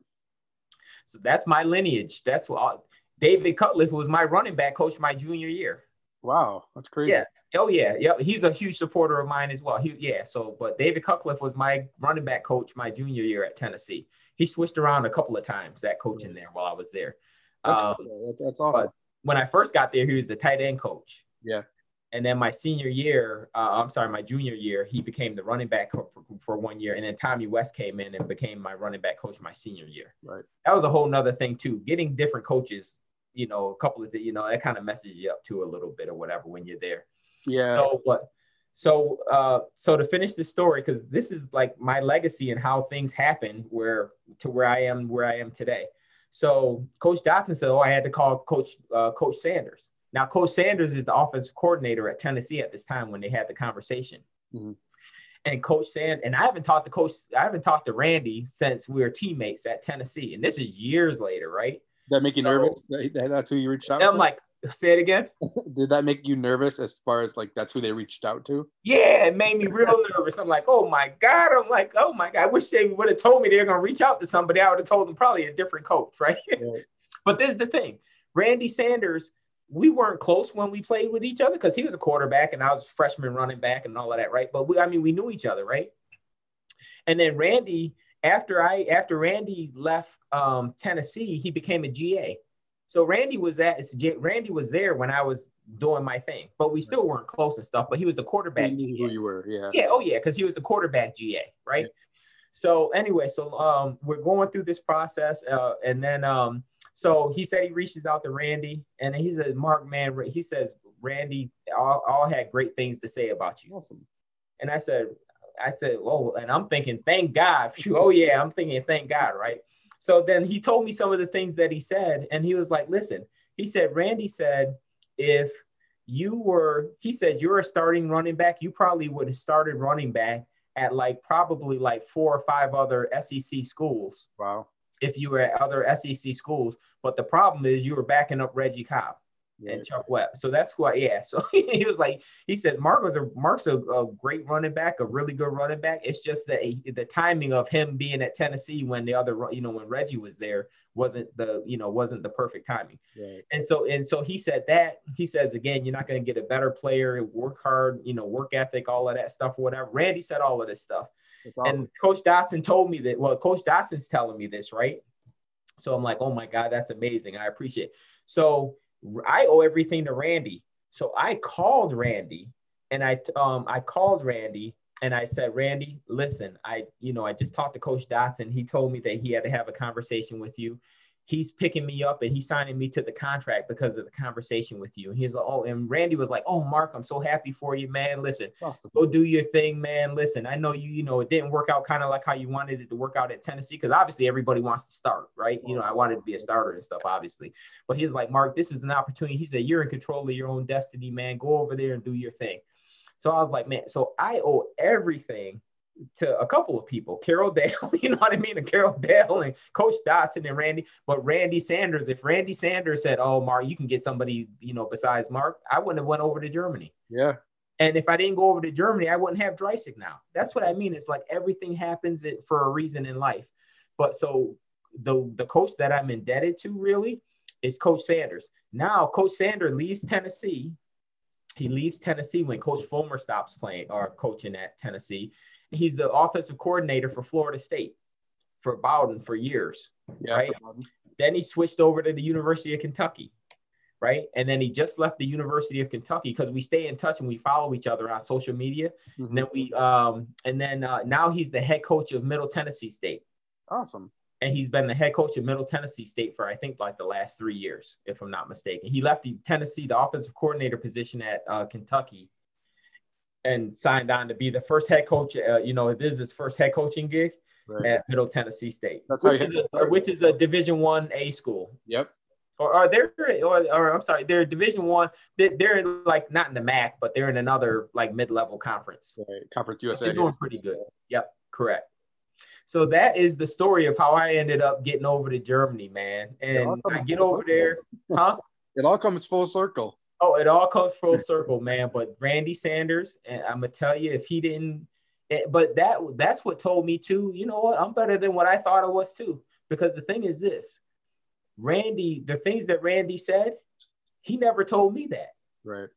So that's my lineage. That's what David Cutcliffe was my running back coach my junior year. Wow, that's crazy. Yeah. Oh yeah. Yeah. He's a huge supporter of mine as well. He yeah. So, but David Cutcliffe was my running back coach my junior year at Tennessee. He switched around a couple of times that coaching there while I was there. That's um, cool. that's, that's awesome. When I first got there, he was the tight end coach. Yeah. And then my senior year, uh, I'm sorry, my junior year, he became the running back for, for one year. And then Tommy West came in and became my running back coach my senior year. Right. That was a whole nother thing too. Getting different coaches you know, a couple of, you know, that kind of messes you up too a little bit or whatever when you're there. Yeah. So, but so, uh, so to finish the story, because this is like my legacy and how things happen where to where I am, where I am today. So Coach Dotson said, "Oh, I had to call Coach uh, Coach Sanders." Now, Coach Sanders is the offensive coordinator at Tennessee at this time when they had the conversation. Mm-hmm. And Coach Sand and I haven't talked to Coach, I haven't talked to Randy since we were teammates at Tennessee, and this is years later, right? that make you so, nervous? That's who you reached out to? I'm to? like, say it again. [laughs] Did that make you nervous as far as like that's who they reached out to? Yeah, it made me real nervous. I'm like, oh my God. I'm like, oh my God. I wish they would have told me they were gonna reach out to somebody. I would have told them probably a different coach, right? right. [laughs] but this is the thing. Randy Sanders, we weren't close when we played with each other because he was a quarterback and I was freshman running back and all of that, right? But we, I mean, we knew each other, right? And then Randy after I after Randy left um, Tennessee, he became a GA. So Randy was at Randy was there when I was doing my thing, but we still weren't close and stuff. But he was the quarterback. He who you were, yeah. Yeah, oh yeah, because he was the quarterback GA, right? Yeah. So anyway, so um, we're going through this process, uh, and then um, so he said he reaches out to Randy, and he says, "Mark, man," he says, "Randy, all, all had great things to say about you." Awesome. And I said, I said, oh, and I'm thinking, thank God. [laughs] oh, yeah, I'm thinking, thank God, right? So then he told me some of the things that he said, and he was like, listen, he said, Randy said, if you were, he said, you're a starting running back, you probably would have started running back at like probably like four or five other SEC schools. Wow. If you were at other SEC schools. But the problem is you were backing up Reggie Cobb and Chuck Webb. So that's why, yeah. [laughs] So he was like, he says Mark was a Mark's a, a, great running back, a really good running back. It's just that the timing of him being at Tennessee when the other, you know, when Reggie was there wasn't the, you know, wasn't the perfect timing. Right. And so, and so he said that he says again, you're not going to get a better player, work hard, you know, work ethic, all of that stuff whatever. Randy said all of this stuff. Awesome. And Coach Dotson told me that. Well, Coach Dotson's telling me this, right? So I'm like, oh my God, that's amazing. I appreciate. It. So I owe everything to Randy. So I called Randy and I um I called Randy and I said, Randy, listen, I you know I just talked to Coach Dotson. He told me that he had to have a conversation with you. He's picking me up and he's signing me to the contract because of the conversation with you. And he's like, oh, and Randy was like, oh, Mark, I'm so happy for you, man. Listen, go do your thing, man. Listen, I know you, you know, it didn't work out kind of like how you wanted it to work out at Tennessee because obviously everybody wants to start, right? You know, I wanted to be a starter and stuff, obviously. But he's like, Mark, this is an opportunity. He said, you're in control of your own destiny, man. Go over there and do your thing. So I was like, man, so I owe everything to a couple of people, Carroll [laughs] Dale, you know what I mean? And Carroll Dale and Coach Dotson and Randy. But Randy Sanders, if Randy Sanders said, Oh, Mark, you can get somebody, you know, besides Mark, I wouldn't have went over to Germany. Yeah. And if I didn't go over to Germany, I wouldn't have Dreisig now. That's what I mean. It's like everything happens for a reason in life. But so the the coach that I'm indebted to really is Coach Sanders. Now Coach Sanders leaves Tennessee. He leaves Tennessee when Coach Fulmer stops playing or coaching at Tennessee he's the offensive coordinator for Florida State for Bowden for years, yeah, right? Then he switched over to the University of Kentucky, right? And then he just left the University of Kentucky because we stay in touch and we follow each other on social media. Mm-hmm. And then we, um, and then uh, now he's the head coach of Middle Tennessee State. Awesome. And he's been the head coach of Middle Tennessee State for I think like the last three years, if I'm not mistaken. He left the Tennessee, the offensive coordinator position at uh, Kentucky, and signed on to be the first head coach. Uh, you know, this is his first head coaching gig right. at Middle Tennessee State, That's which, is a, which is a Division One A school. Yep. Or are they? Or, or I'm sorry, they're Division One. They're, they're in like not in the MAC, but they're in another like mid-level conference. Right. Conference USA. They're doing pretty good. Yep, correct. So that is the story of how I ended up getting over to Germany, man. And I get over there, huh? [laughs] It all comes full circle. Oh, it all comes full [laughs] circle, man. But Randy Sanders, and I'm gonna tell you, if he didn't, eh, but that that's what told me too. You know what? I'm better than what I thought I was too. Because the thing is this, Randy, the things that Randy said, he never told me that. Right.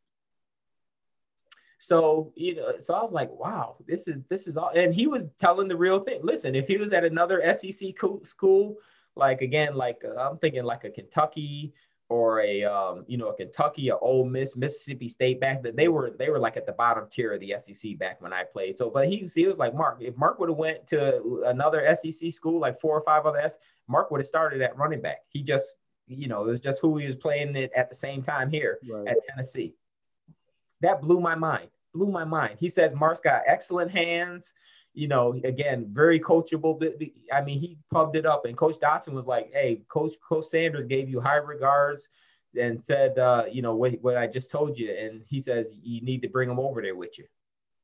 So you know, so I was like, wow, this is this is all, and he was telling the real thing. Listen, if he was at another SEC school, like again, like uh, I'm thinking like a Kentucky or a um, you know a Kentucky, a Ole Miss, Mississippi State back that they were they were like at the bottom tier of the SEC back when I played. So, but he he was like Mark. If Mark would have went to another SEC school, like four or five other S, Mark would have started at running back. He just you know it was just who he was playing it at the same time here right. at Tennessee. That blew my mind. Blew my mind. He says Mark's got excellent hands you know, again, very coachable. I mean, he pumped it up, and Coach Dotson was like, "Hey, Coach Coach Sanders gave you high regards." And said, uh, you know, what, what I just told you. And he says, you need to bring him over there with you.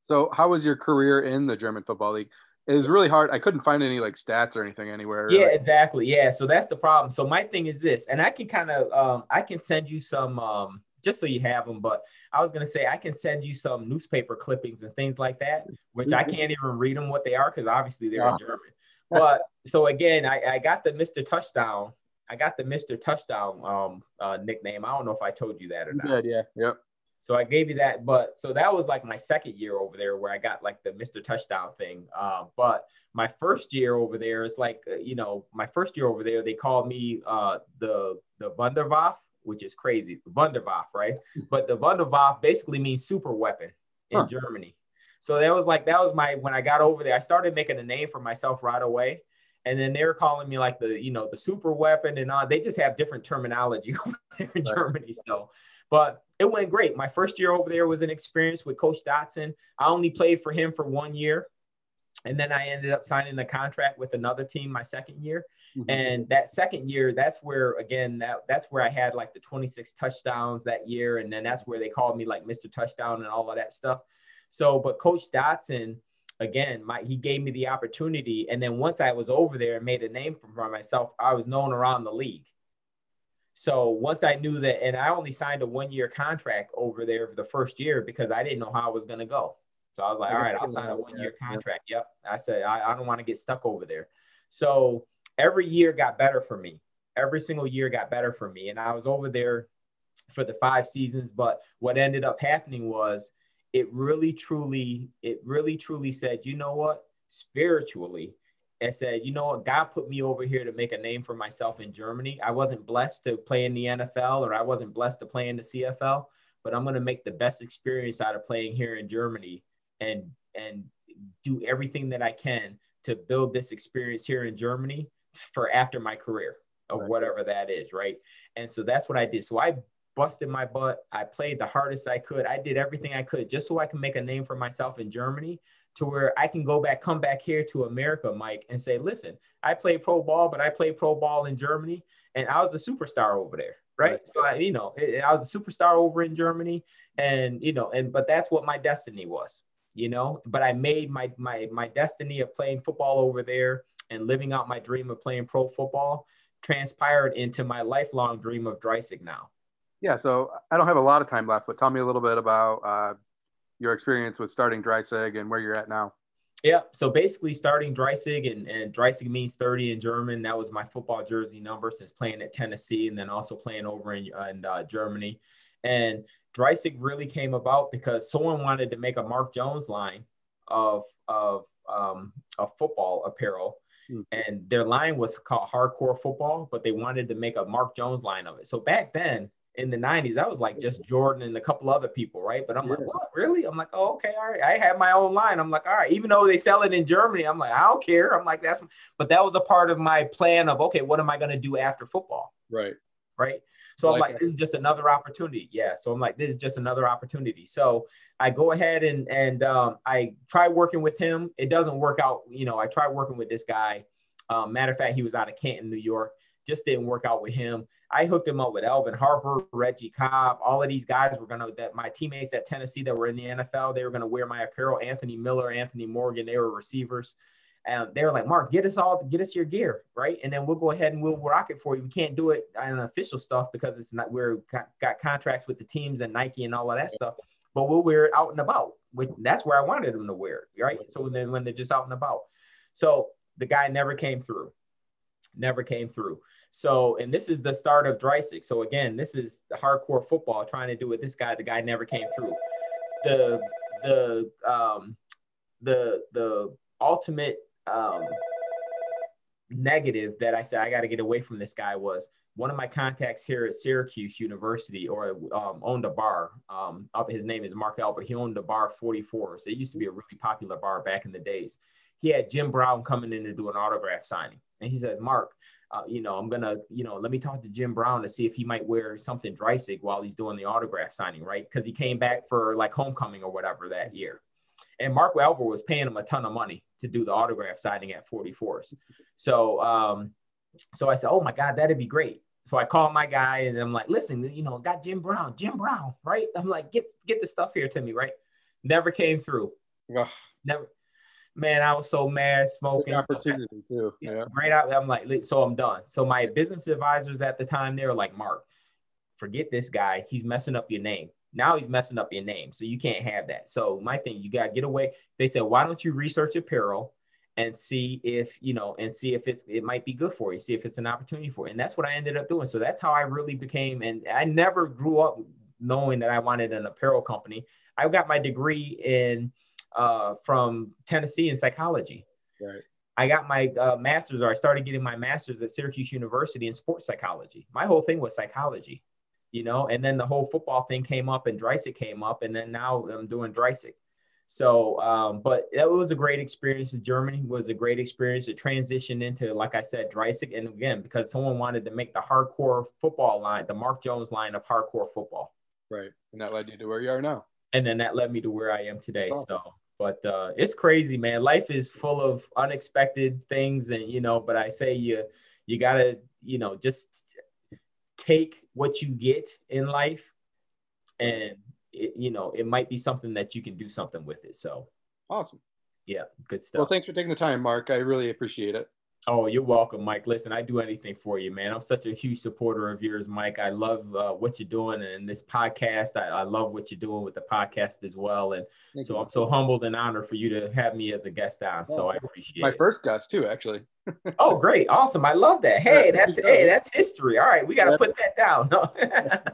So, how was your career in the German Football League? it was really hard. I couldn't find any like stats or anything anywhere. Yeah, exactly. Yeah. So that's the problem. So my thing is this, and I can kind of um, I can send you some um, just so you have them. But I was gonna say I can send you some newspaper clippings and things like that, which I mm-hmm. can't even read them what they are because obviously they're in German. But so again, I, I got the Mr. Touchdown. I got the Mr. Touchdown um, uh, nickname. I don't know if I told you that or not. yeah, yep. So I gave you that, but so that was like my second year over there where I got like the Mr. Touchdown thing. Uh, but my first year over there is like, uh, you know, my first year over there, they called me uh, the the Wunderwaffe which is crazy. Wunderwaffe, right? But the Wunderwaffe basically means super weapon in huh. Germany. So that was like that was my when I got over there, I started making a name for myself right away. And then they were calling me like the, you know, the super weapon and all. They just have different terminology [laughs] over there in right. Germany. So, but it went great. My first year over there was an experience with Coach Dotson. I only played for him for one year. And then I ended up signing the contract with another team my second year. Mm-hmm. And that second year, that's where again that that's where I had like the 26 touchdowns that year, and then that's where they called me like Mr. Touchdown and all of that stuff. So, but Coach Dotson, again, my he gave me the opportunity, and then once I was over there and made a name for myself, I was known around the league. So once I knew that, and I only signed a one year contract over there for the first year because I didn't know how I was going to go. So I was like, all right, I'll sign a one year contract. Yep. I said, I, I don't want to get stuck over there. So every year got better for me. Every single year got better for me. And I was over there for the five seasons. But what ended up happening was it really, truly, it really, truly said, you know what? Spiritually, it said, you know what? God put me over here to make a name for myself in Germany. I wasn't blessed to play in the NFL or I wasn't blessed to play in the CFL, but I'm going to make the best experience out of playing here in Germany and and do everything that I can to build this experience here in Germany for after my career. or Right. whatever that is, right? And so that's what I did. So I busted my butt. I played the hardest I could. I did everything I could just so I can make a name for myself in Germany to where I can go back, come back here to America, Mike, and say, listen, I played pro ball, but I played pro ball in Germany and I was a superstar over there. Right. Right. So I, you know, I I was a superstar over in Germany and, you know, and, but that's what my destiny was, you know, but I made my, my, my destiny of playing football over there and living out my dream of playing pro football transpired into my lifelong dream of Dreisig now. Yeah, so I don't have a lot of time left, but tell me a little bit about uh, your experience with starting Dreisig and where you're at now. Yeah. So basically, starting Dreisig and, and Dreisig means 30 in German. That was my football jersey number since playing at Tennessee and then also playing over in, in uh, Germany. And Dreisig really came about because someone wanted to make a Mark Jones line of, of, um, of football apparel. Hmm. And their line was called Hardcore Football, but they wanted to make a Mark Jones line of it. So back then, in the 90s, that was like just Jordan and a couple other people, right? But I'm like, what? Really? I'm like, oh, okay, all right. I have my own line. I'm like, all right, even though they sell it in Germany, I'm like, I don't care. I'm like, that's, but that was a part of my plan of, okay, what am I going to do after football? Right. Right. So I'm Like like, this is just another opportunity. Yeah. So I'm like, this is just another opportunity. So I go ahead and, and um, I try working with him. It doesn't work out. You know, I try working with this guy. Um, matter of fact, he was out of Canton, New York. Just didn't work out with him. I hooked him up with Alvin Harper, Reggie Cobb. All of these guys were gonna that my teammates at Tennessee that were in the NFL. They were gonna wear my apparel. Anthony Miller, Anthony Morgan. They were receivers. And they were like, Mark, get us all, get us your gear, right? And then we'll go ahead and we'll rock it for you. We can't do it on official stuff because it's not. We're got, got contracts with the teams and Nike and all of that stuff. But we'll wear it out and about. Which that's where I wanted them to wear it, right? So then when they're just out and about. So the guy never came through. Never came through. So, and this is the start of Dreisig. So again, this is hardcore football trying to do with this guy. The guy never came through. The the um the the ultimate um negative that I said I got to get away from this guy was one of my contacts here at Syracuse University or um, owned a bar. Um, up his name is Mark Albert. He owned a bar 44. So it used to be a really popular bar back in the days. He had Jim Brown coming in to do an autograph signing, and he says, "Mark, uh, you know, I'm gonna, you know, let me talk to Jim Brown to see if he might wear something Dreisig while he's doing the autograph signing, right? Because he came back for like homecoming or whatever that year." And Mark Albert was paying him a ton of money to do the autograph signing at 44s. So, um, so I said, "Oh my God, that'd be great." So I called my guy and I'm like, "Listen, you know, got Jim Brown, Jim Brown, right?" I'm like, "Get get the stuff here to me, right?" Never came through. Ugh, Never. Man, I was so mad, smoking. big opportunity too. Yeah. Great out. I'm like, so I'm done. So my business advisors at the time, they were like, Mark, forget this guy. He's messing up your name. Now he's messing up your name. So you can't have that. So my thing, you gotta get away. They said, why don't you research apparel and see if, you know, and see if it's it might be good for you, see if it's an opportunity for you. And that's what I ended up doing. So that's how I really became, and I never grew up knowing that I wanted an apparel company. I got my degree in uh, from Tennessee in psychology. Right. I got my uh, master's, or I started getting my master's at Syracuse University in sports psychology. My whole thing was psychology, you know, and then the whole football thing came up and Dreisig came up, and then now I'm doing Dreisig. So, um, but it was a great experience. In Germany was a great experience. It transitioned into, like I said, Dreisig. And again, because someone wanted to make the hardcore football line, the Mark Jones line of hardcore football. Right. And that led you to where you are now. And then that led me to where I am today. Awesome. So, but uh, it's crazy, man. Life is full of unexpected things, and you know. But I say you, you gotta, you know, just take what you get in life, and it, you know, it might be something that you can do something with it. So, Awesome. yeah, good stuff. Well, thanks for taking the time, Mark. I really appreciate it. Oh, you're welcome, Mike. Listen, I do anything for you, man. I'm such a huge supporter of yours, Mike. I love uh, what you're doing and this podcast. I, I love what you're doing with the podcast as well. And Thank so you. I'm so humbled and honored for you to have me as a guest on. So I appreciate My it. first guest too, actually. [laughs] Oh, great. Awesome. I love that. Hey, Yeah, that's there you go. hey, that's history. All right, we got to Yeah. put that down. [laughs]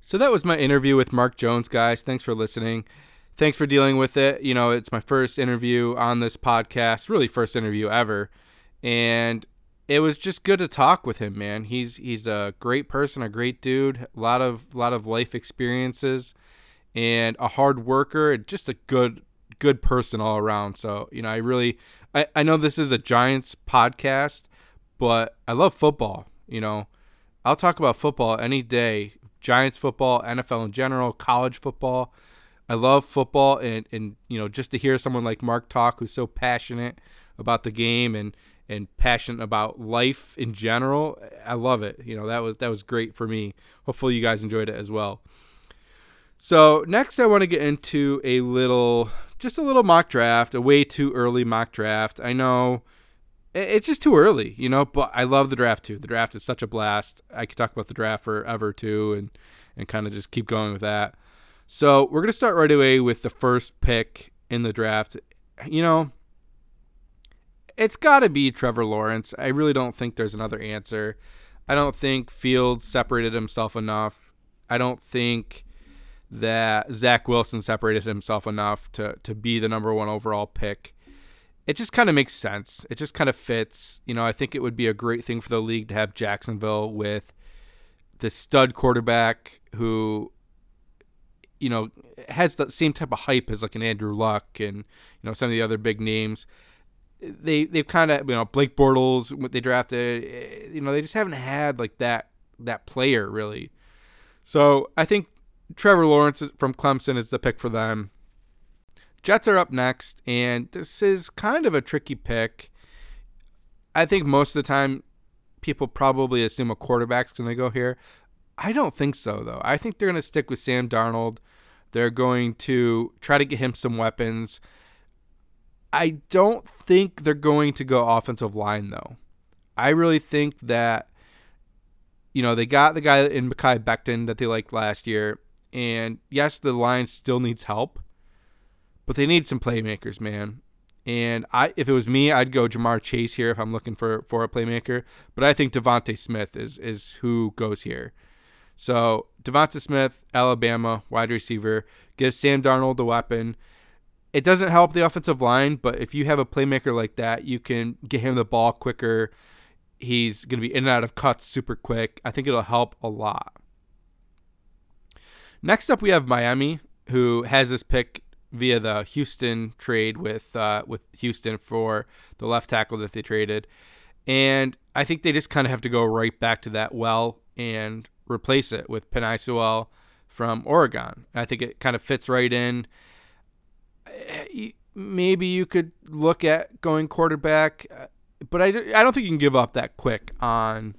So that was my interview with Mark Jones, guys. Thanks for listening. Thanks for dealing with it. You know, it's my first interview on this podcast, really first interview ever. And it was just good to talk with him, man. He's he's a great person, a great dude, a lot of lot of life experiences and a hard worker, and just a good good person all around. So, you know, I really, I, I know this is a Giants podcast, but I love football. You know, I'll talk about football any day Giants football, NFL in general, college football. I love football, and, and you know, just to hear someone like Mark talk who's so passionate about the game and, and passionate about life in general, I love it. You know, that was that was great for me. Hopefully, you guys enjoyed it as well. So next, I want to get into a little, just a little mock draft, a way too early mock draft. I know it's just too early, you know, but I love the draft too. The draft is such a blast. I could talk about the draft forever too, and and kind of just keep going with that. So we're gonna start right away with the first pick in the draft. You know, it's got to be Trevor Lawrence. I really don't think there's another answer. I don't think Fields separated himself enough. I don't think that Zach Wilson separated himself enough to to be the number one overall pick. It just kind of makes sense. It just kind of fits. You know, I think it would be a great thing for the league to have Jacksonville with the stud quarterback who, you know, has the same type of hype as like an Andrew Luck and you know some of the other big names. They they've kind of you know Blake Bortles what they drafted. Eh, you know they just haven't had like that that player really. So I think Trevor Lawrence from Clemson is the pick for them. Jets are up next, and this is kind of a tricky pick. I think most of the time people probably assume a quarterback's going to go here. I don't think so, though. I think they're going to stick with Sam Darnold. They're going to try to get him some weapons. I don't think they're going to go offensive line, though. I really think that, you know, they got the guy in Mekhi Becton that they liked last year. And yes, the line still needs help, but they need some playmakers, man. And I, if it was me, I'd go Ja'Marr Chase here if I'm looking for for a playmaker. But I think DeVonta Smith is is who goes here. So DeVonta Smith, Alabama wide receiver, gives Sam Darnold the weapon. It doesn't help the offensive line, but if you have a playmaker like that, you can get him the ball quicker. He's going to be in and out of cuts super quick. I think it'll help a lot. Next up, we have Miami, who has this pick via the Houston trade with uh, with Houston for the left tackle that they traded, and I think they just kind of have to go right back to that well and replace it with Penei Sewell from Oregon. I think it kind of fits right in. Eh, maybe you could look at going quarterback, uh, but I, I don't think you can give up that quick on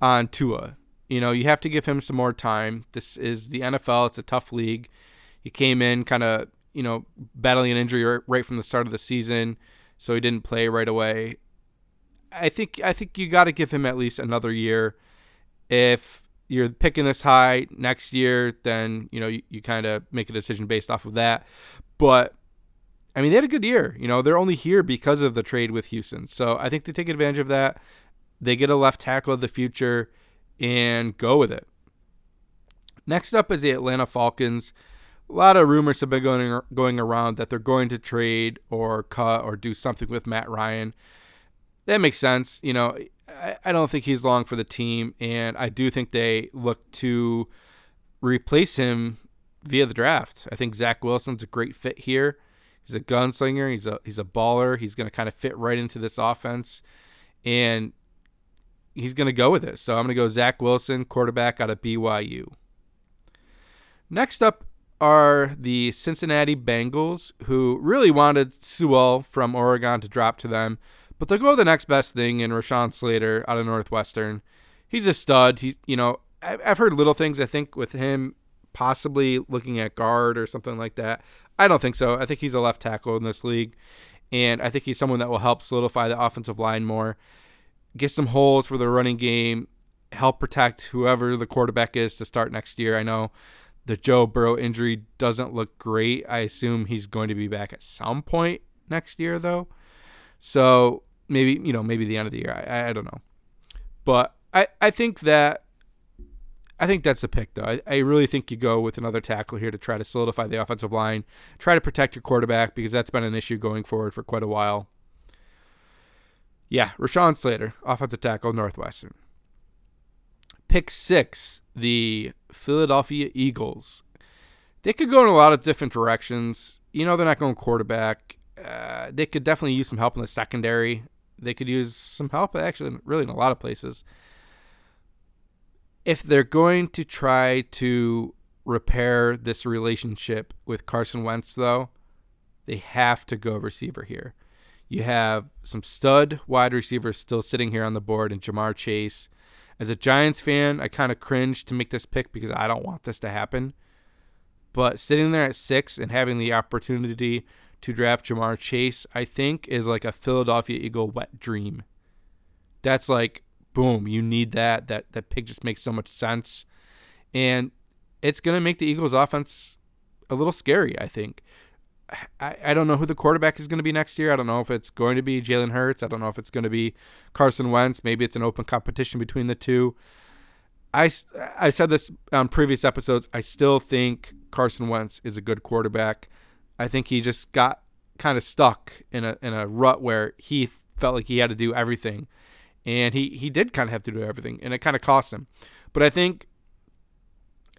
on Tua. You know, you have to give him some more time. This is the NFL. It's a tough league. He came in kind of, you know, battling an injury right from the start of the season, so he didn't play right away. I think I think you got to give him at least another year. If you're picking this high next year, then you know you, you kind of make a decision based off of that. But I mean, they had a good year. You know, they're only here because of the trade with Houston, so I think they take advantage of that. They get a left tackle of the future and go with it. Next up is the Atlanta Falcons. A lot of rumors have been going going around that they're going to trade or cut or do something with Matt Ryan. That makes sense. You know, I, I don't think he's long for the team, and I do think they look to replace him via the draft. I think Zach Wilson's a great fit here. He's a gunslinger. He's a he's a baller. He's going to kind of fit right into this offense, and he's going to go with it. So I'm going to go Zach Wilson, quarterback out of BYU. Next up are the Cincinnati Bengals, who really wanted Sewell from Oregon to drop to them, but they'll go the next best thing in Rashawn Slater out of Northwestern. He's a stud. He, you know, I've heard little things. I think with him possibly looking at guard or something like that. I don't think so. I think he's a left tackle in this league, and I think he's someone that will help solidify the offensive line more get some holes for the running game, help protect whoever the quarterback is to start next year. I know the Joe Burrow injury doesn't look great. I assume he's going to be back at some point next year, though. So maybe, you know, maybe the end of the year. I, I don't know. But I, I think that I think that's the pick, though. I, I really think you go with another tackle here to try to solidify the offensive line, try to protect your quarterback because that's been an issue going forward for quite a while. Yeah, Rashawn Slater, offensive tackle, Northwestern. Pick six, the Philadelphia Eagles. they could go in a lot of different directions. You know, they're not going quarterback. Uh, they could definitely use some help in the secondary. They could use some help, actually, really in a lot of places. If they're going to try to repair this relationship with Carson Wentz, though, they have to go receiver here. You have some stud wide receivers still sitting here on the board in Ja'Marr Chase. As a Giants fan, I kind of cringe to make this pick because I don't want this to happen. But sitting there at six and having the opportunity to draft Ja'Marr Chase, I think is like a Philadelphia Eagle wet dream. That's like boom, you need that. That that pick just makes so much sense. And it's gonna make the Eagles offense a little scary, I think. I, I don't know who the quarterback is going to be next year. I don't know if it's going to be Jalen Hurts. I don't know if it's going to be Carson Wentz. Maybe it's an open competition between the two. I, I said this on previous episodes. I still think Carson Wentz is a good quarterback. I think he just got kind of stuck in a in a rut where he felt like he had to do everything, and he he did kind of have to do everything, and it kind of cost him. But I think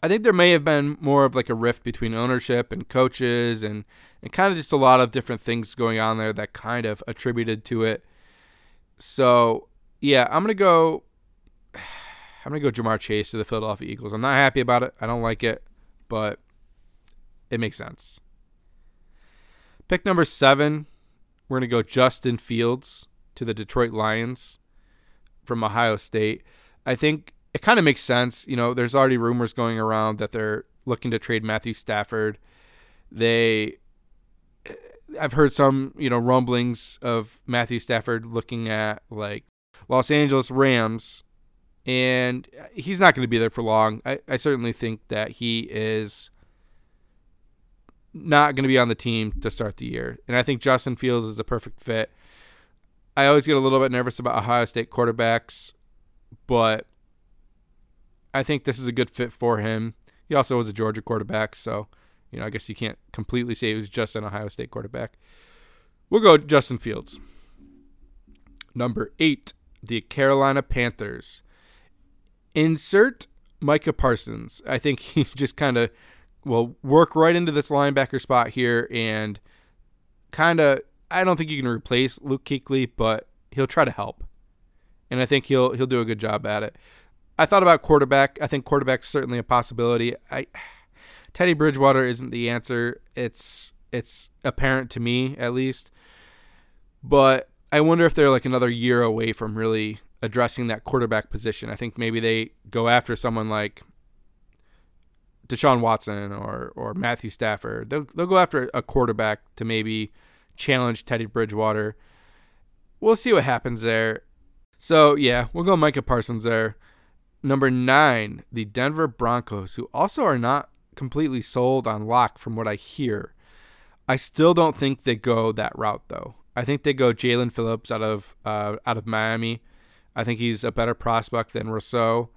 I think there may have been more of like a rift between ownership and coaches and and kind of just a lot of different things going on there that kind of attributed to it. So yeah, I'm gonna go. [sighs] I'm gonna go Ja'Marr Chase to the Philadelphia Eagles. I'm not happy about it. I don't like it, but it makes sense. Pick number seven, we're gonna go Justin Fields to the Detroit Lions from Ohio State. I think it kind of makes sense. You know, there's already rumors going around that they're looking to trade Matthew Stafford. They I've heard some, you know, rumblings of Matthew Stafford looking at like Los Angeles Rams, and he's not going to be there for long. I, I certainly think that he is not going to be on the team to start the year. And I think Justin Fields is a perfect fit. I always get a little bit nervous about Ohio State quarterbacks, but I think this is a good fit for him. He also was a Georgia quarterback, so you know, I guess you can't completely say it was just an Ohio State quarterback. We'll go Justin Fields. Number eight, the Carolina Panthers. Insert Micah Parsons. I think [laughs] he just kind of will work right into this linebacker spot here and kind of. I don't think you can replace Luke Kuechly, but he'll try to help, and I think he'll he'll do a good job at it. I thought about quarterback. I think quarterback's certainly a possibility. I Teddy Bridgewater isn't the answer. It's it's apparent to me at least. But I wonder if they're like another year away from really addressing that quarterback position. I think maybe they go after someone like Deshaun Watson or or Matthew Stafford. They'll they'll go after a quarterback to maybe challenge Teddy Bridgewater. We'll see what happens there. So yeah, we'll go Micah Parsons there. Number nine, the Denver Broncos, who also are not completely sold on Lock from what I hear. I still don't think they go that route though. I think they go Jaelan Phillips out of uh, out of Miami. I think he's a better prospect than Rousseau,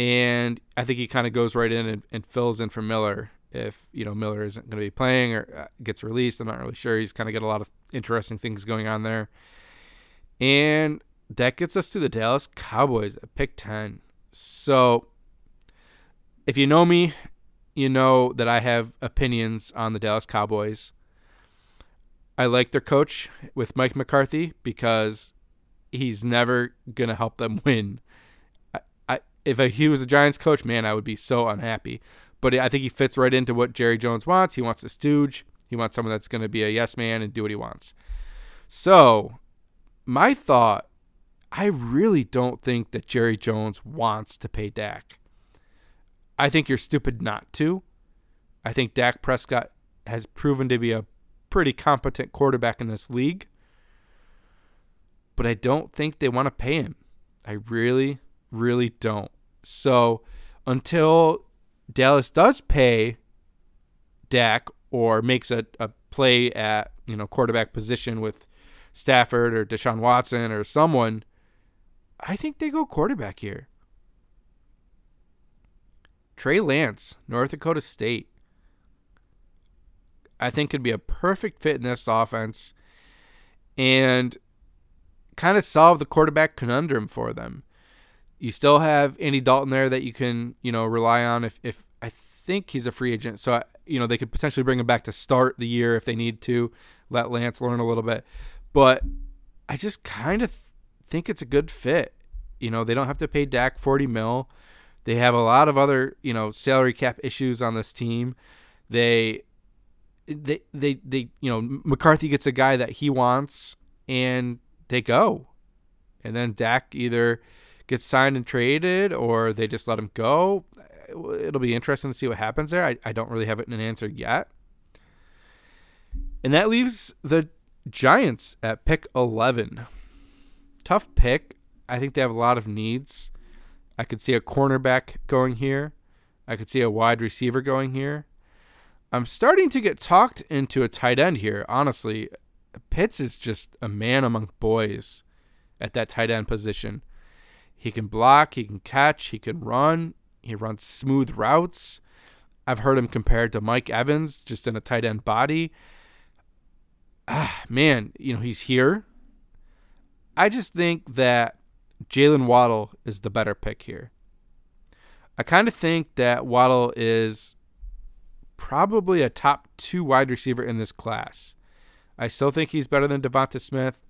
and I think he kind of goes right in and, and, fills in for Miller if you know Miller isn't going to be playing or uh, gets released. I'm not really sure. He's kind of got a lot of interesting things going on there, and that gets us to the Dallas Cowboys at pick ten. So, if you know me, you know that I have opinions on the Dallas Cowboys. I like their coach with Mike McCarthy because he's never gonna help them [laughs] win. If he was a Giants coach, man, I would be so unhappy. But I think he fits right into what Jerry Jones wants. He wants a stooge. He wants someone that's going to be a yes man and do what he wants. So, my thought, I really don't think that Jerry Jones wants to pay Dak. I think you're stupid not to. I think Dak Prescott has proven to be a pretty competent quarterback in this league. But I don't think they want to pay him. I really, really don't. So until Dallas does pay Dak or makes a, a play at, you know, quarterback position with Stafford or Deshaun Watson or someone, I think they go quarterback here. Trey Lance, North Dakota State. I think could be a perfect fit in this offense and kind of solve the quarterback conundrum for them. You still have Andy Dalton there that you can, you know, rely on if, if I think he's a free agent. So I, you know, they could potentially bring him back to start the year if they need to, let Lance learn a little bit. But I just kind of think it's a good fit. You know, they don't have to pay Dak 40 mil. They have a lot of other, you know, salary cap issues on this team. They they they they you know, McCarthy gets a guy that he wants and they go. And then Dak either gets signed and traded or they just let him go. Eh, it'll be interesting to see what happens there. I, I don't really have an answer yet. And that leaves the Giants at pick 11. Tough pick. I think they have a lot of needs. I could see a cornerback going here. I could see a wide receiver going here. I'm starting to get talked into a tight end here, honestly. Pitts is just a man among boys at that tight end position. He can block, he can catch, he can run, he runs smooth routes. I've heard him compared to Mike Evans just in a tight end body. Ah, man, you know, he's here. I just think that Jaylen Waddle is the better pick here. I kind of think that Waddle is probably a top two wide receiver in this class. I still think he's better than DeVonta Smith.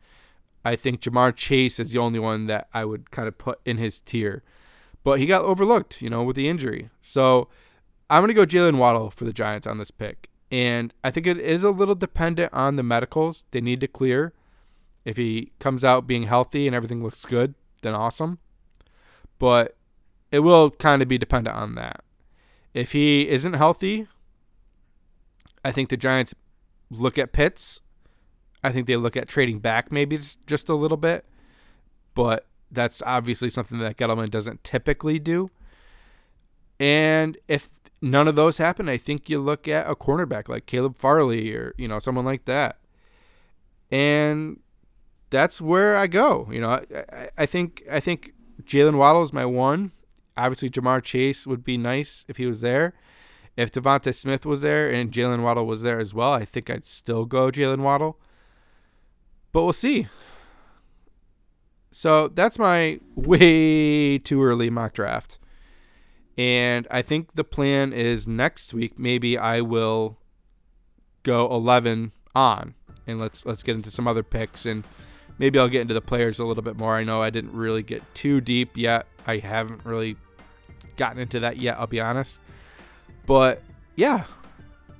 I think Ja'Marr Chase is the only one that I would kind of put in his tier. But he got overlooked, you know, with the injury. So I'm going to go Jaylen Waddle for the Giants on this pick. And I think it is a little dependent on the medicals they need to clear. If he comes out being healthy and everything looks good, then awesome. But it will kind of be dependent on that. If he isn't healthy, I think the Giants look at Pitts I think they look at trading back maybe just, just a little bit, but that's obviously something that Gettleman doesn't typically do. And if none of those happen, I think you look at a cornerback like Caleb Farley or you know someone like that, and that's where I go. You know, I, I think I think Jaylen Waddle is my one. Obviously, Ja'Marr Chase would be nice if he was there. If DeVonta Smith was there and Jaylen Waddle was there as well, I think I'd still go Jaylen Waddle. But we'll see. So that's my [laughs] way too early mock draft. And I think the plan is next week maybe I will go 11 on and let's let's get into some other picks and maybe I'll get into the players a little bit more. I know I didn't really get too deep yet. I haven't really gotten into that yet, I'll be honest. But yeah,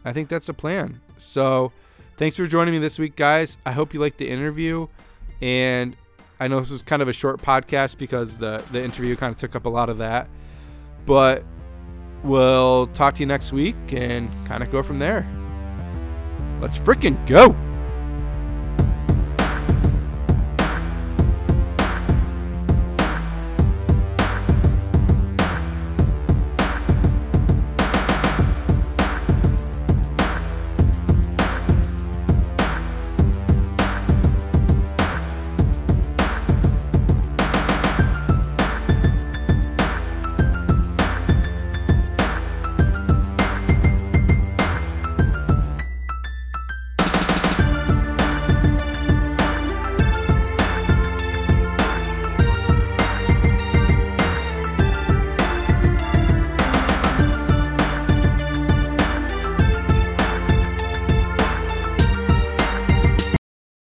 I think that's the plan. So Thanks for joining me this week, guys. I hope you liked the interview. And I know this was kind of a short podcast because the, the interview kind of took up a lot of that. But we'll talk to you next week and kind of go from there. Let's freaking go.